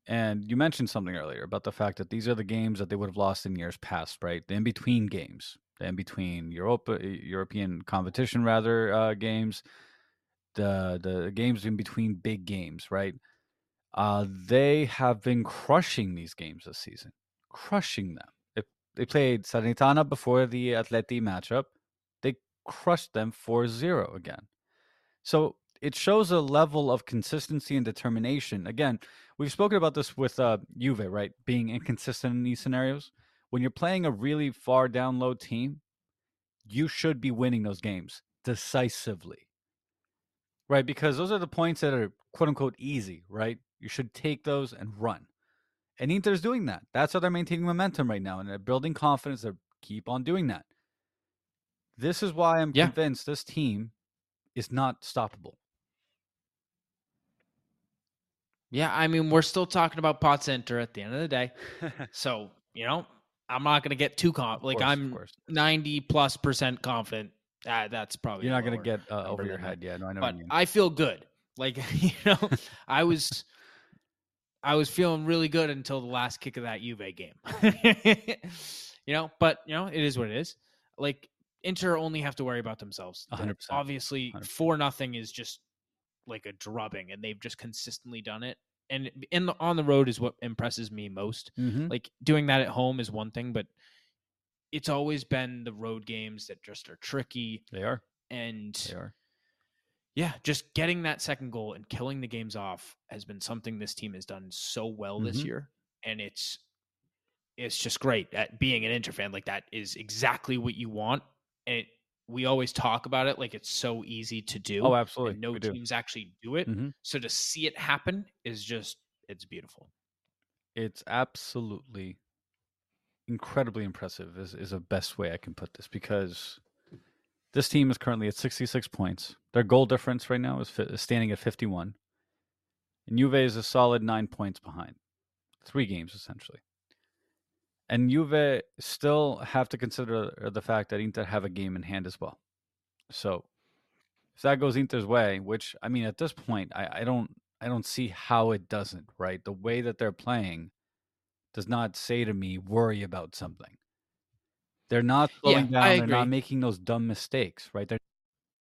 And you mentioned something earlier about the fact that these are the games that they would have lost in years past, right? The in between games, the in between Europa, European competition, rather, uh, games, the, the games in between big games, right? Uh, they have been crushing these games this season, crushing them. They, they played Salernitana before the Atleti matchup They crushed them 4-0 again. So it shows a level of consistency and determination. Again, we've spoken about this with uh, Juve, right? Being inconsistent in these scenarios. When you're playing a really far down low team, you should be winning those games decisively. Right? Because those are the points that are quote unquote easy, right? You should take those and run. And Inter's doing that. That's how they're maintaining momentum right now. And they're building confidence. They keep on doing that. This is why I'm yeah. convinced this team is not stoppable. Yeah, I mean, we're still talking about Pazza Inter at the end of the day. so, you know, I'm not going to get too confident. Like course, I'm 90 plus percent confident. Uh, that's probably You're not going to get uh, over your head. Yeah, no, I know But. I feel good. Like you know, I was I was feeling really good until the last kick of that Juve game. you know, but you know, it is what it is. Like Inter only have to worry about themselves. Hundred percent. Obviously, 100%. four nothing is just like a drubbing, and they've just consistently done it. And in the on the road is what impresses me most. Mhm. Like doing that at home is one thing, but it's always been the road games that just are tricky They are. and They are. yeah, just getting that second goal and killing the games off has been something this team has done so well this Mhm. year, and it's it's just great at being an Inter fan. Like that is exactly what you want, and it, we always talk about it like it's so easy to do. Oh, and absolutely. no we do. teams actually do it. Mhm. So to see it happen is just it's beautiful. It's absolutely incredibly impressive. Is is the best way I can put this because this team is currently at 66 points. Their goal difference right now is, fi- is standing at 51, and Juve is a solid nine points behind. Three games essentially. And Juve still have to consider the fact that Inter have a game in hand as well. So if that goes Inter's way, which I mean at this point I, I don't I don't see how it doesn't, right? The way that they're playing does not say to me worry about something. They're not Yeah, slowing down, I they're not making those dumb mistakes, right? They're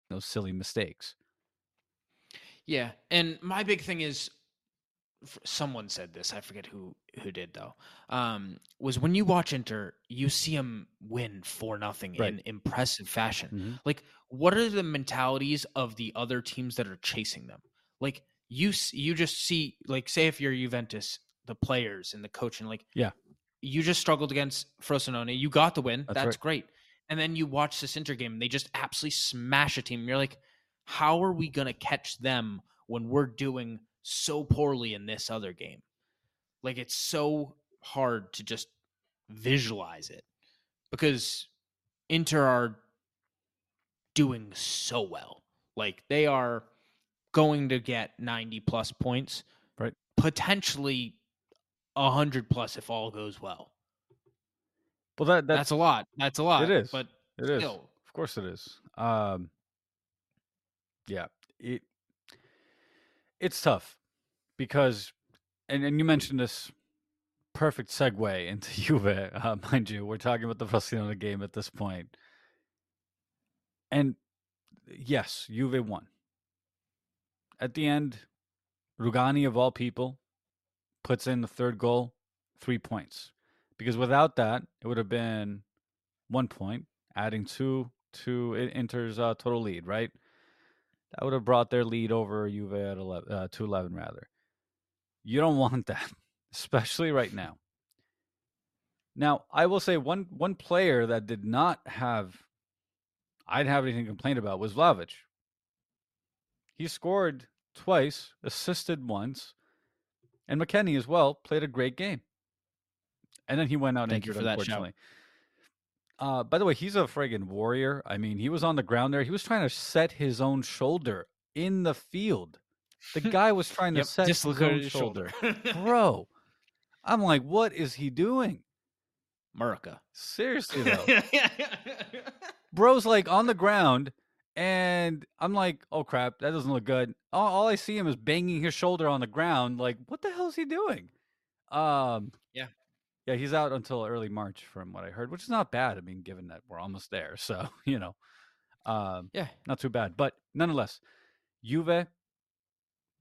those silly mistakes. Yeah, and my big thing is, someone said this. I forget who who did though. Um, was when you watch Inter, you see them win for nothing Right. in impressive fashion. Mhm. Like, what are the mentalities of the other teams that are chasing them? Like, you you just see, like, say if you're Juventus, the players and the coach, and like, Yeah. you just struggled against Frosinone. You got the win. That's That's, right. great. And then you watch this Inter game, and they just absolutely smash a team. You're like, how are we to catch them when we're doing so poorly in this other game? Like, it's so hard to just visualize it because Inter are doing so well. Like, they are going to get 90 plus points, Right. Potentially 100 plus if all goes well. Well, that That's, that's, a lot. That's a lot. it is. But it is. still, Of course, it is. Um, yeah, it it's tough because, and and you mentioned this perfect segue into Juve. Uh, mind you, we're talking about the Frosinone game at this point, and yes, Juve won. At the end, Rugani of all people puts in the third goal, three points, because without that, it would have been one point, adding two to Inter's uh, total lead, right? That would have brought their lead over Juve at 11, uh, to 11, rather. You don't want that, especially right now. Now, I will say one one player that did not have, I'd have anything to complain about was Vlahovic. He scored twice, assisted once, and McKennie as well played a great game. And then he went out Thank you injured, for that shout. Uh, by the way, he's a friggin' warrior. I mean, he was on the ground there. He was trying to set his own shoulder in the field. The guy was trying to yep, set his own shoulder. shoulder. Bro, I'm like, what is he doing? Murica. Seriously though, bro's like on the ground, and I'm like, oh crap, that doesn't look good. All, all I see him is banging his shoulder on the ground. Like, what the hell is he doing? Um, Yeah. he's out until early March, from what I heard, which is not bad. I mean, given that we're almost there, so you know, um, yeah. not too bad. But nonetheless, Juve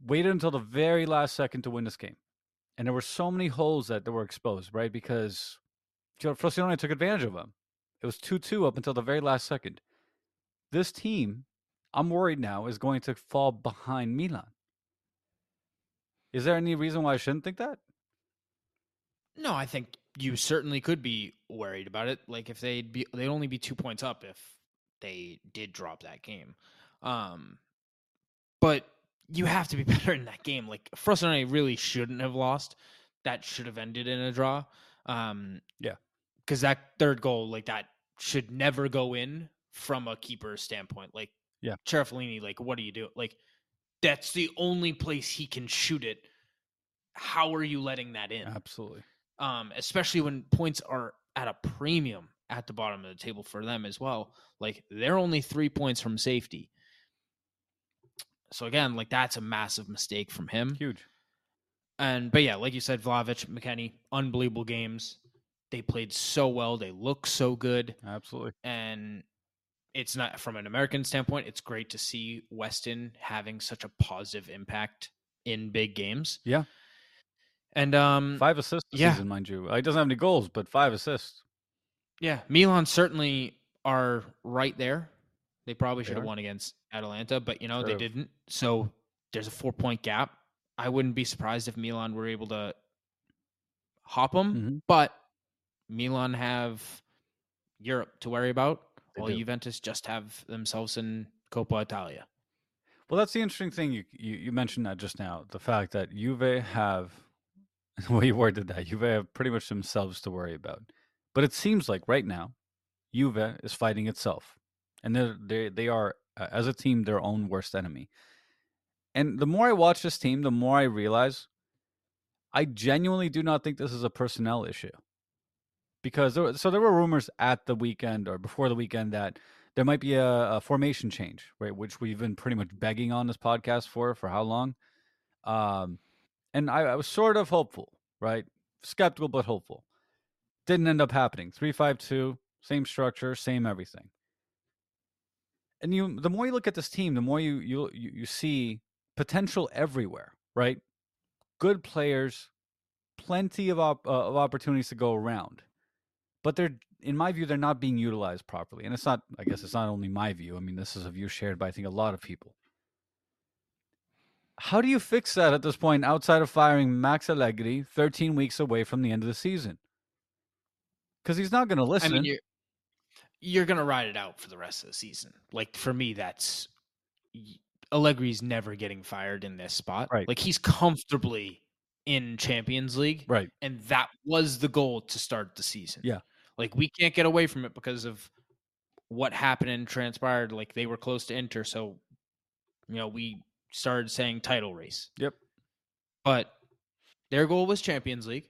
waited until the very last second to win this game. And there were so many holes that, that were exposed, right? Because Frosinone took advantage of them. It was 2 2 up until the very last second. This team, I'm worried now, is going to fall behind Milan. Is there any reason why I shouldn't think that? No, I think you certainly could be worried about it. Like if they'd be, they'd only be two points up if they did drop that game. Um, but you have to be better in that game. Like Frosinone really shouldn't have lost. That should have ended in a draw. Um, Yeah. because that third goal, like that, should never go in from a keeper standpoint. Like, Yeah. Cerofolini, like, what do you do? Like, that's the only place he can shoot it. How are you letting that in? Absolutely. Um, especially when points are at a premium at the bottom of the table for them as well. Like they're only three points from safety. So again, like that's a massive mistake from him. Huge. And but yeah, like you said, Vlahovic, McKennie, unbelievable games. They played so well. They look so good. Absolutely. And it's not from an American standpoint, it's great to see Weston having such a positive impact in big games. Yeah. And um Five assists this yeah. season, mind you. He doesn't have any goals, but five assists. yeah, Milan certainly are right there. They probably should have won against Atalanta, but you know, they didn't. So there's a four point gap. I wouldn't be surprised if Milan were able to hop them, Mhm. but Milan have Europe to worry about. They while do. Juventus just have themselves in Coppa Italia. Well, that's the interesting thing. You, you you mentioned that just now. The fact that Juve have, the way you worded that, Juve have pretty much themselves to worry about. But it seems like right now, Juve is fighting itself, and they're they they are uh, as a team their own worst enemy. And the more I watch this team, the more I realize, I genuinely do not think this is a personnel issue. Because there, so there were rumors at the weekend or before the weekend that there might be a, a formation change, right? Which we've been pretty much begging on this podcast for for how long? Um, and I, I was sort of hopeful, right? Skeptical but hopeful. Didn't end up happening. Three five two, same structure, same everything. And you, the more you look at this team, the more you you you, see potential everywhere, right? Good players, plenty of op, uh, of opportunities to go around, but they're in my view they're not being utilized properly. And it's not. I guess it's not only my view. I mean, this is a view shared by I think a lot of people. How do you fix that at this point outside of firing Max Allegri 13 weeks away from the end of the season? Because he's not going to listen. I mean, you're you're gonna ride it out for the rest of the season. Like for me, that's Allegri's never getting fired in this spot. Right. Like he's comfortably in Champions League, right. and that was the goal to start the season. Yeah. Like we can't get away from it because of what happened and transpired. Like they were close to enter, so you know we started saying title race. Yep. But their goal was Champions League,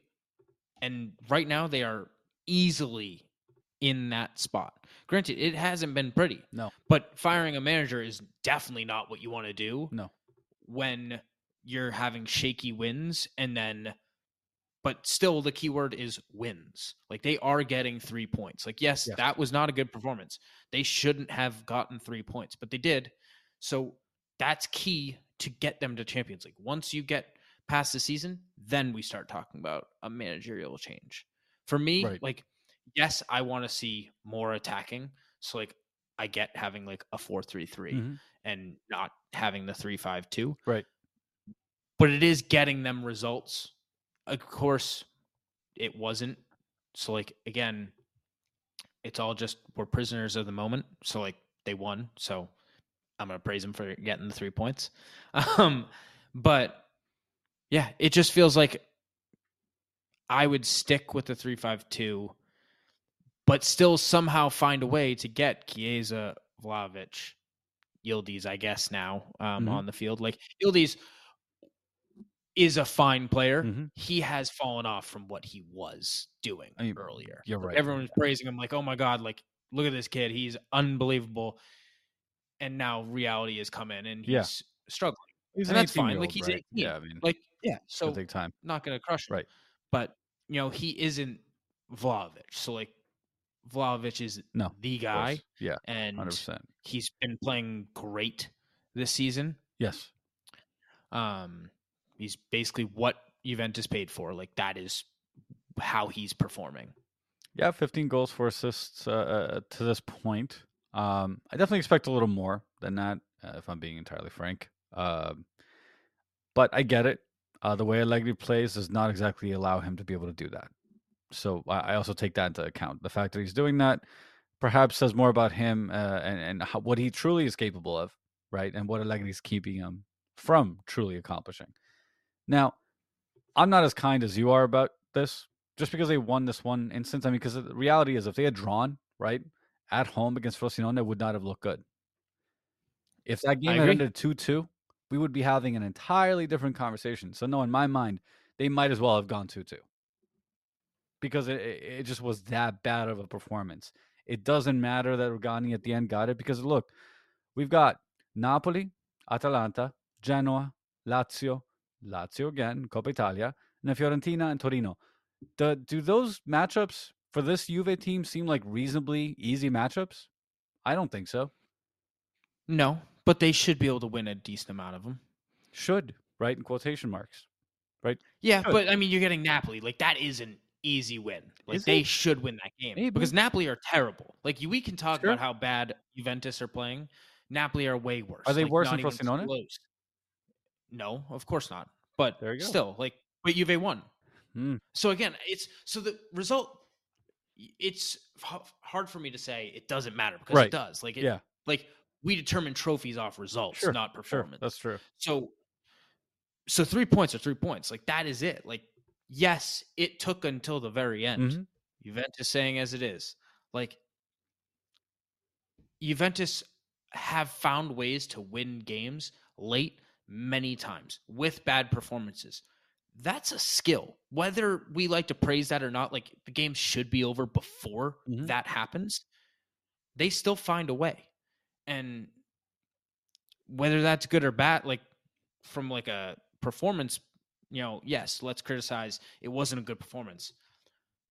and right now they are easily in that spot. Granted, it hasn't been pretty. No. But firing a manager is definitely not what you want to do No. when you're having shaky wins and then but still the keyword is wins. Like they are getting 3 points. Like yes, Yes. that was not a good performance. They shouldn't have gotten 3 points, but they did. So that's key to get them to Champions League. Once you get past the season, then we start talking about a managerial change. For me, Right. like yes, I want to see more attacking. So like I get having like a 4-3-3 Mhm. and not having the 3-5-2 Right. but it is getting them results. Of course, it wasn't. So, like again, it's all just we're prisoners of the moment. So, like they won. So, I'm gonna praise him for getting the three points. Um, but yeah, it just feels like I would stick with the three five two, but still somehow find a way to get Chiesa, Vlahovic, Yildiz, I guess now um, Mhm. on the field. Like Yildiz is a fine player. Mhm. He has fallen off from what he was doing I mean, earlier. you're right. Everyone was praising him, like, "Oh my god, like look at this kid, he's unbelievable." And now reality has come in, and he's Yeah. struggling. He's And an that's fine, like, he's right? 18. Yeah, I mean, Like, yeah, so take time. not going to crush him. Right. But you know, he isn't Vlahovic. So like, Vlahovic is No, the guy. Yeah, and 100%. he's been playing great this season. Yes. Um, he's basically what Juventus paid for. Like that is how he's performing. Yeah, 15 goals, four assists uh, uh, to this point. Um, I definitely expect a little more than that, uh, if I'm being entirely frank. Um, but I get it. Uh, the way Allegri plays does not exactly allow him to be able to do that. So I, also take that into account. The fact that he's doing that perhaps says more about him uh, and, and how, what he truly is capable of, right? And what Allegri is keeping him from truly accomplishing. Now, I'm not as kind as you are about this, just because they won this one instance. I mean, because the reality is, if they had drawn right at home against Frosinone, would not have looked good. If that game had ended two-two, we would be having an entirely different conversation. So, no, in my mind, they might as well have gone two-two because it, it just was that bad of a performance. It doesn't matter that Rugani at the end got it because look, we've got Napoli, Atalanta, Genoa, Lazio, Lazio again, Coppa Italia, and Fiorentina and Torino. Do, do those matchups for this Juve team seem like reasonably easy matchups? I don't think so. No, but they should be able to win a decent amount of them. Should, right? In quotation marks. Right? Yeah, Should. but I mean, you're getting Napoli. Like that is an easy win. Like Is they it? should win that game Maybe. because Napoli are terrible. Like we can talk Sure. about how bad Juventus are playing. Napoli are way worse. Are they like, worse than Frosinone? close. No, of course not. But There you go. still, like, but Juve won. Hmm. So again, it's so the result. It's hard for me to say it doesn't matter because Right. it does. Like, it, Yeah, like we determine trophies off results, Sure, not sure. performance. That's true. So, so three points are three points. Like that is it. Like, yes, it took until the very end. Mhm. Juventus saying as it is, like Juventus have found ways to win games late many times with bad performances. That's a skill. Whether we like to praise that or not, like the game should be over before Mhm. that happens. They still find a way. And whether that's good or bad, like from like a performance, you know, yes, let's criticize it wasn't a good performance.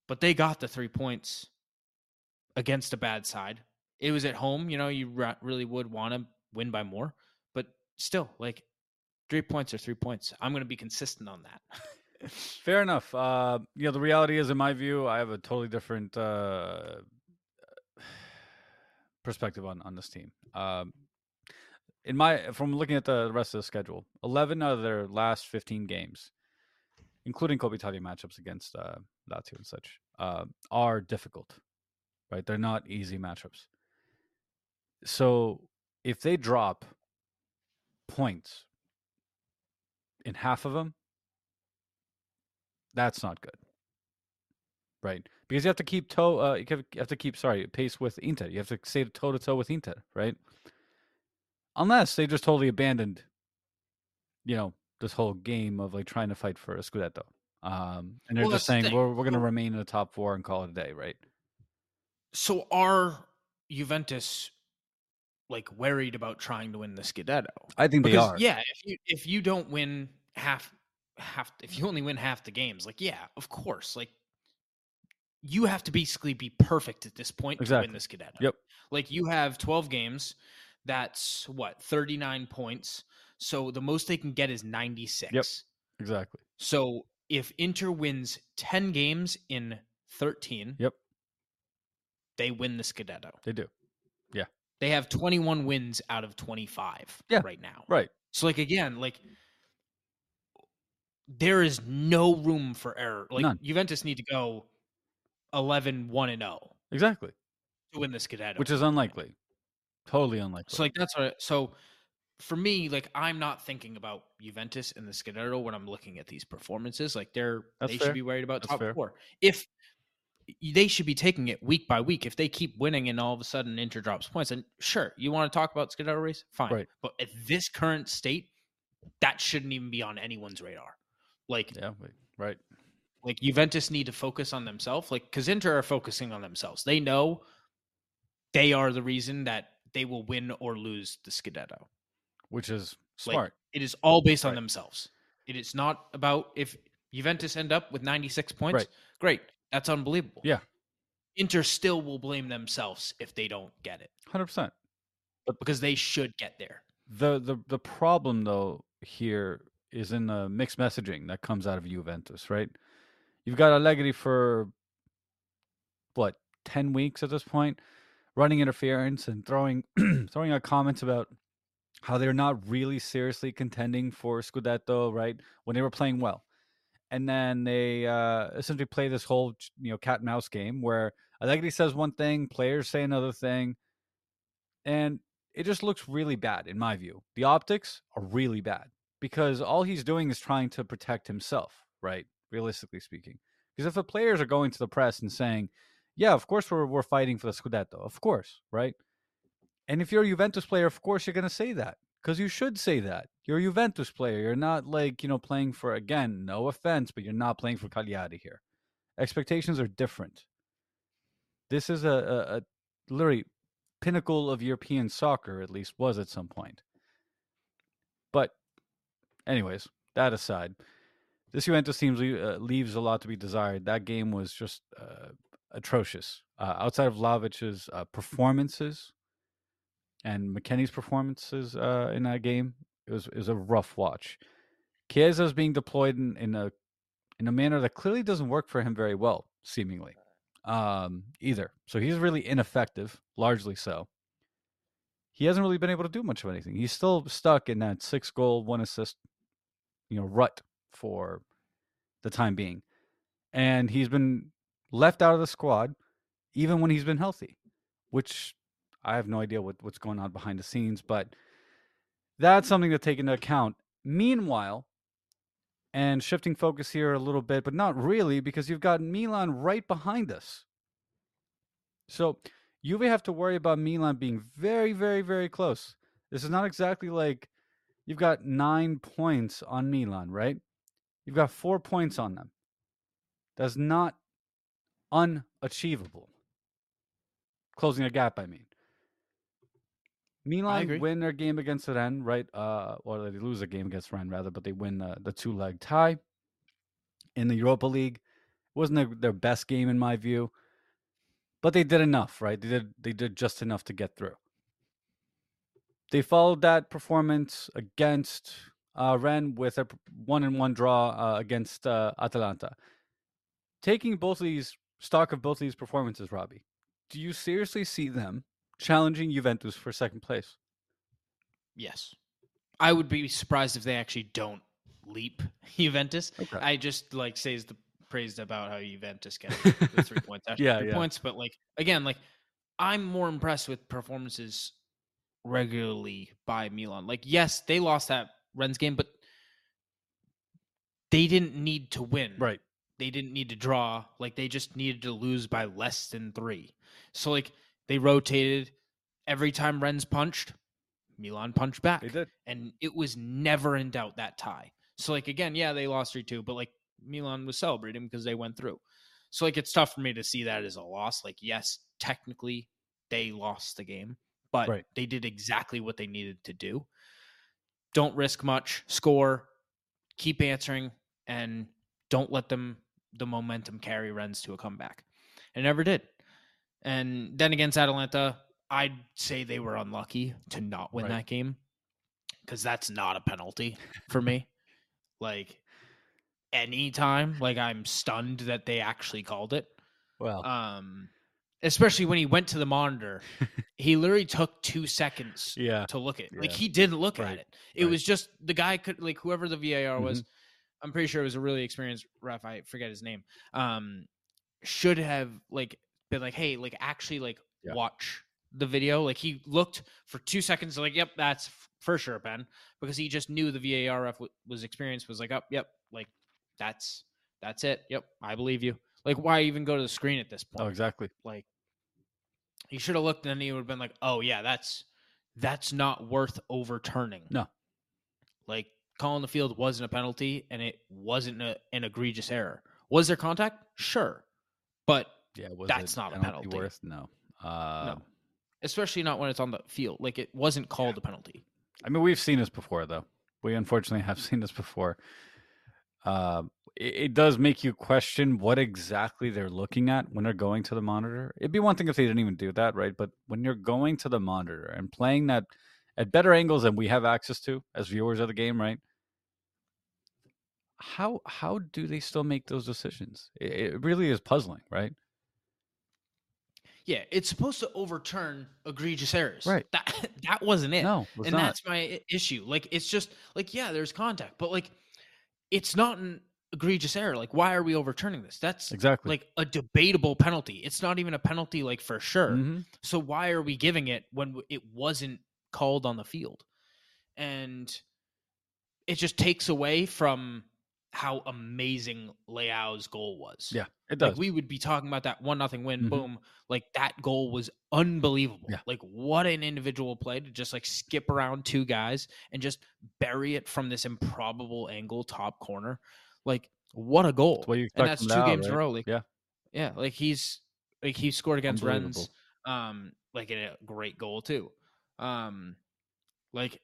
But they got the three points against a bad side. It was at home, you know, you really would want to win by more, but still, like three points are three points. I'm going to be consistent on that. Fair enough. Uh, you know, the reality is, in my view, I have a totally different uh, perspective on on this team. Um, in my, from looking at the rest of the schedule, eleven out of their last fifteen games, including Coppa Italia matchups against uh, Lazio and such, uh, are difficult. Right, they're not easy matchups. So if they drop points in half of them, that's not good. Right? Because you have to keep toe uh you have to keep sorry, pace with Inter. You have to stay toe to toe with Inter, right? Unless they just totally abandoned you know, this whole game of like trying to fight for a Scudetto. Um and they're Well, just that's the saying we're we're gonna remain in the top four and call it a day, right? so are Juventus like worried about trying to win the Scudetto? I think they Because, are. Yeah, if you if you don't win half half if you only win half the games, like yeah, of course, like you have to basically be perfect at this point to Exactly. win the Scudetto. Yep. Like you have 12 games, that's what 39 points. So the most they can get is 96. Yep. Exactly. So if Inter wins 10 games in 13, Yep. they win the Scudetto. They do. They have 21 wins out of 25 Yeah. right now. Right. So like again, like there is no room for error. Like None. Juventus need to go 11 1 and 0 Exactly. to win the Scudetto. Which is unlikely. Totally unlikely. so like that's what I, so for me like I'm not thinking about Juventus and the Scudetto when I'm looking at these performances. Like they're That's they fair. should be worried about That's top fair. 4. If they should be taking it week by week. If they keep winning and all of a sudden Inter drops points, and sure, you want to talk about Scudetto race, fine. Right. But at this current state, that shouldn't even be on anyone's radar. Like, yeah, right. like Juventus need to focus on themselves. Like, because Inter are focusing on themselves. They know they are the reason that they will win or lose the Scudetto. Which is Like, smart. It is all based on Right. themselves. It is not about if Juventus end up with 96 points. Right. Great. That's unbelievable. Yeah. Inter still will blame themselves if they don't get it Hundred percent. But because they should get there. The the the problem though here is in the mixed messaging that comes out of Juventus, right? You've got Allegri for what ten weeks at this point, running interference and throwing throwing out comments about how they're not really seriously contending for Scudetto, right? When they were playing well, and then they uh, essentially play this whole you know cat and mouse game where Allegri says one thing, players say another thing, and it just looks really bad in my view. The optics are really bad because all he's doing is trying to protect himself, right? Realistically speaking. Because if the players are going to the press and saying, "Yeah, of course we're we're fighting for the scudetto," of course, right? And if you're a Juventus player, of course you're going to say that because you should say that. You're a Juventus player. You're not like you know playing for again. No offense, but you're not playing for Cagliari here. expectations are different. This is a, a, a literally pinnacle of European soccer, at least was at some point. But, anyways, that aside, this Juventus team uh, leaves a lot to be desired. That game was just uh, atrocious. Uh, outside of Vlahovic's uh, performances and McKennie's performances uh, in that game, it was it was a rough watch. Chiesa is being deployed in, in a in a manner that clearly doesn't work for him very well, seemingly um, either. So he's really ineffective, largely so. He hasn't really been able to do much of anything. He's still stuck in that six goal, one assist, you know, rut for the time being. And he's been left out of the squad even when he's been healthy, which I have no idea what, what's going on behind the scenes, but that's something to take into account. Meanwhile, and shifting focus here a little bit, but not really because you've got Milan right behind us. So you Juve have to worry about Milan being very, very, very close. This is not exactly like you've got nine points on Milan, right? You've got four points on them. That's not unachievable. Closing a gap, I mean. Milan win their game against Rennes, right? Uh, or they lose a game against Rennes rather, but they win uh, the two leg tie in the Europa League. It wasn't their, their best game in my view, but they did enough, right? They did they did just enough to get through. They followed that performance against uh, Rennes with a one and one draw uh, against uh, Atalanta. Taking both of these stock of both of these performances, Robbie, do you seriously see them challenging Juventus for second place. Yes. I would be surprised if they actually don't leap Juventus. Okay. I just like says the praised about how Juventus get the three points. Yeah, three yeah. points, but like again, like I'm more impressed with performances regularly by Milan. Like, yes, they lost that Rennes game, but they didn't need to win. Right. They didn't need to draw. Like they just needed to lose by less than three. So like they rotated every time Rennes punched, Milan punched back. They did. And it was never in doubt that tie. So like again, yeah, they lost 3-2, but like Milan was celebrating because they went through. So like it's tough for me to see that as a loss. Like yes, technically they lost the game, but right. they did exactly what they needed to do. Don't risk much, score, keep answering and don't let them the momentum carry Rennes to a comeback. And never did. And then against Atalanta, I'd say they were unlucky to not win right. that game because that's not a penalty for me. Like anytime, like I'm stunned that they actually called it. Well, um, especially when he went to the monitor, he literally took two seconds yeah. to look at. It. Like he didn't look right. at it. It right. was just the guy could like whoever the VAR was. Mm-hmm. I'm pretty sure it was a really experienced ref. I forget his name. Um, should have like been like, hey, like actually like yeah. watch the video. Like he looked for two seconds, like, yep, that's for sure Ben, because he just knew the VARF was experienced. Was like, up, oh, yep, like that's that's it. Yep, I believe you. Like, why even go to the screen at this oh, point? Oh, exactly. Like, he should have looked, and then he would have been like, oh yeah, that's that's not worth overturning. No, like calling the field wasn't a penalty, and it wasn't a, an egregious error. Was there contact? Sure, but yeah, that's not a penalty. Worth no, uh, no, especially not when it's on the field. Like it wasn't called yeah. a penalty. I mean, we've seen this before, though. We unfortunately have seen this before. Uh, it, it, does make you question what exactly they're looking at when they're going to the monitor. It'd be one thing if they didn't even do that, right? But when you're going to the monitor and playing that at better angles than we have access to as viewers of the game, right? How how do they still make those decisions? It, it really is puzzling, right? Yeah, it's supposed to overturn egregious errors. Right. That that wasn't it. No, and not. that's my issue. Like it's just like yeah, there's contact, but like it's not an egregious error. Like why are we overturning this? That's exactly like a debatable penalty. It's not even a penalty like for sure. Mm-hmm. So why are we giving it when it wasn't called on the field? And it just takes away from how amazing Leao's goal was. Yeah, it does. Like we would be talking about that one nothing win. Mm-hmm. Boom! Like that goal was unbelievable. Yeah. Like what an individual play to just like skip around two guys and just bury it from this improbable angle, top corner. Like what a goal! That's and that's two Leao, games in a row. Like, Yeah. yeah, like he's like he scored against Rennes, um, like in a great goal too. Um, like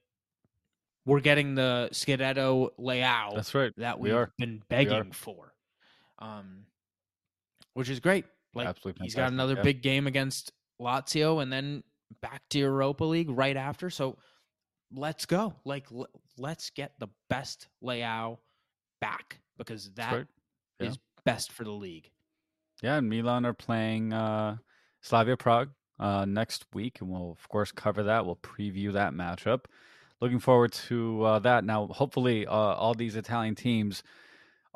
we're getting the Scudetto layout That's right. that we we've are. been begging for, um, which is great. Like Absolutely he's got another yeah. big game against Lazio, and then back to Europa League right after. So let's go. Like l- let's get the best layout back because that right. Yeah. is best for the league. Yeah, and Milan are playing uh, Slavia Prague uh, next week, and we'll of course cover that. We'll preview that matchup. Looking forward to uh, that. Now, hopefully, uh, all these Italian teams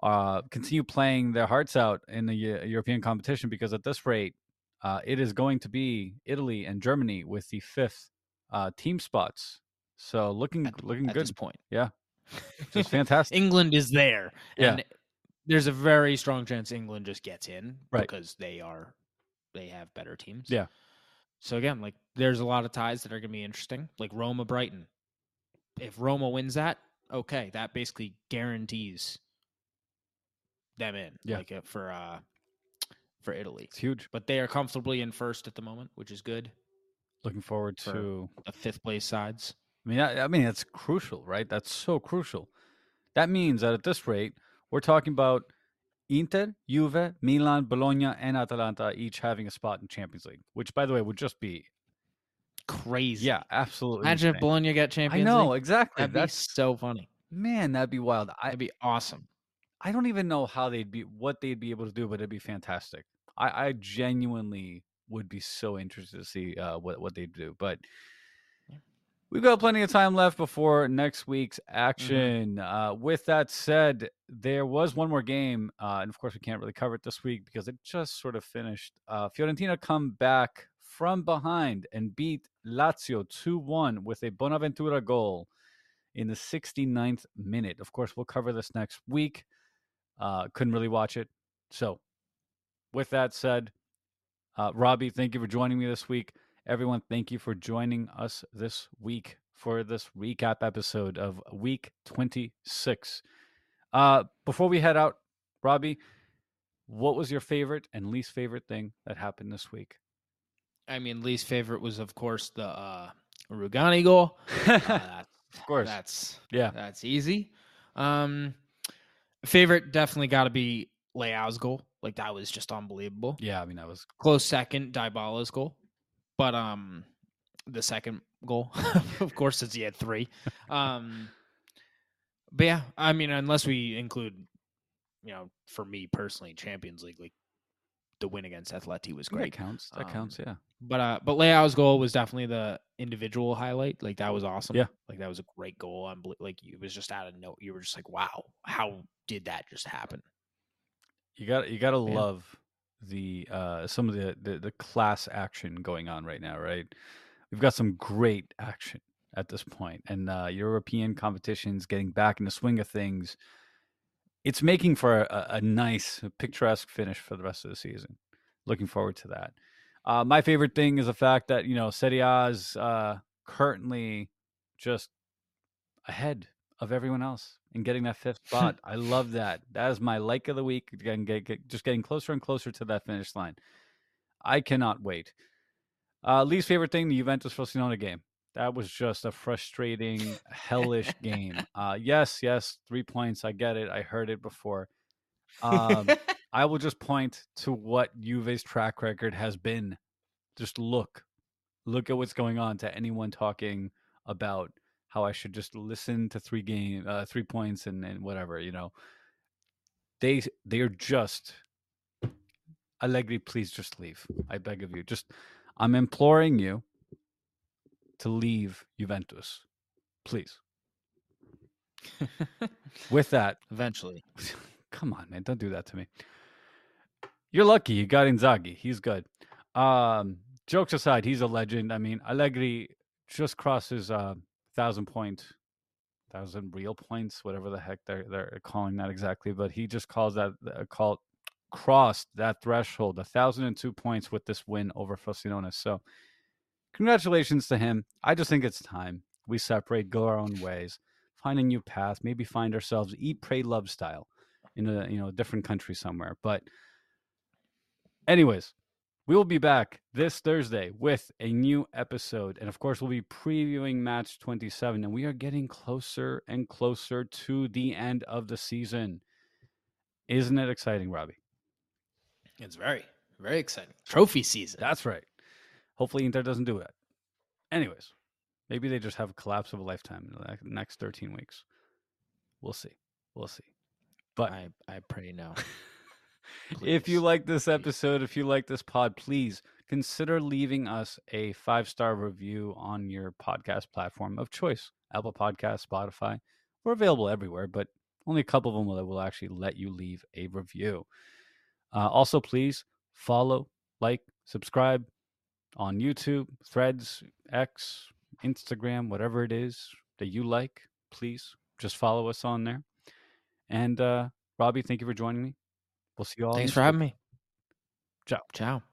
uh, continue playing their hearts out in the Eu- European competition because at this rate, uh, it is going to be Italy and Germany with the fifth uh, team spots. So looking At, looking at good, this point, Yeah. just fantastic. England is there. Yeah. And there's a very strong chance England just gets in Right. because they are they have better teams. Yeah. So again, like there's a lot of ties that are gonna be interesting. Like Roma Brighton. If Roma wins that, okay, that basically guarantees them in. Yeah. Like uh, for uh for Italy. It's huge. But they are comfortably in first at the moment, which is good. Looking forward For- to The fifth place sides. I mean, I, I mean, that's crucial, right? That's so crucial. That means that at this rate, we're talking about Inter, Juve, Milan, Bologna, and Atalanta each having a spot in Champions League, which, by the way, would just be Crazy. yeah, absolutely. Imagine if insane. Bologna got Champions I know League. exactly. That'd be That's so funny. man, that'd be wild. I That'd be awesome. I don't even know how they'd be, what they'd be able to do, but it'd be fantastic. I, I genuinely would be so interested to see uh, what what they'd do, but. We've got plenty of time left before next week's action. Uh, with that said, there was one more game, uh, and of course, we can't really cover it this week because it just sort of finished. Uh, Fiorentina come back from behind and beat Lazio 2 1 with a Bonaventura goal in the 69th minute. Of course, we'll cover this next week. Uh, couldn't really watch it. So, with that said, uh, Robbie, thank you for joining me this week. Everyone, thank you for joining us this week for this recap episode of week 26. Uh, before we head out, Robbie, what was your favorite and least favorite thing that happened this week? I mean, least favorite was of course the uh, Rugani goal. Uh, of course. that's yeah. that's easy. Um, favorite definitely got to be Leao's goal. Like that was just unbelievable. Yeah, I mean, that was Close second, Dybala's goal, but um, the second goal, of course, since he had three. Um, but yeah, I mean, unless we include, you know, for me personally, Champions League, like the win against Atleti was great. that counts. That Um, counts, yeah. But uh, but Leao's goal was definitely the individual highlight. Like that was awesome. Yeah. like that was a great goal. Unbelie- like it was just out of note. You were just like, wow, how did that just happen? You got you got to Yeah. love the uh some of the, the the class action going on right now, right? We've got some great action at this point, and uh, European competitions getting back in the swing of things. It's making for a, a nice, picturesque finish for the rest of the season. Looking forward to that. Uh, my favorite thing is the fact that you know Serie A is uh, currently just ahead of everyone else and getting that fifth spot. I love that. That is my like of the week. Again, get, get, just getting closer and closer to that finish line. I cannot wait. Uh, least favorite thing: the Juventus Frosinone game. That was just a frustrating, hellish game. Uh, yes, yes, three points. I get it. I heard it before. Um, I will just point to what Juve's track record has been. Just look, look at what's going on. To anyone talking about how I should just listen to three game, uh, three points, and and whatever you know. They they are just Allegri. Please just leave. I beg of you. Just I'm imploring you to leave Juventus, please. With that, Eventually, Come on, man. Don't do that to me. You're lucky you got Inzaghi. He's good. Um, jokes aside, he's a legend. I mean, Allegri just crosses uh, thousand point, thousand real points, whatever the heck they're they're calling that exactly. But he just calls that uh, called crossed that threshold, a thousand and two points with this win over Frosinone. So, congratulations to him. I just think it's time we separate, go our own ways, find a new path, maybe find ourselves eat, pray, love style in a you know different country somewhere. But anyways, we will be back this Thursday with a new episode. And of course, we'll be previewing match 27. And we are getting closer and closer to the end of the season. Isn't it exciting, Robbie? It's very, very exciting. Trophy season. That's right. Hopefully, Inter doesn't do it. Anyways, maybe they just have a collapse of a lifetime in the next 13 weeks. We'll see. We'll see. But I, I pray no. if you like this episode, if you like this pod, please consider leaving us a five star review on your podcast platform of choice Apple Podcasts, Spotify. We're available everywhere, but only a couple of them will, will actually let you leave a review. Uh, also, please follow, like, subscribe on YouTube, Threads, X, Instagram, whatever it is that you like. Please just follow us on there. And uh, Robbie, thank you for joining me. We'll see you all. Thanks for week. having me. Ciao. Ciao.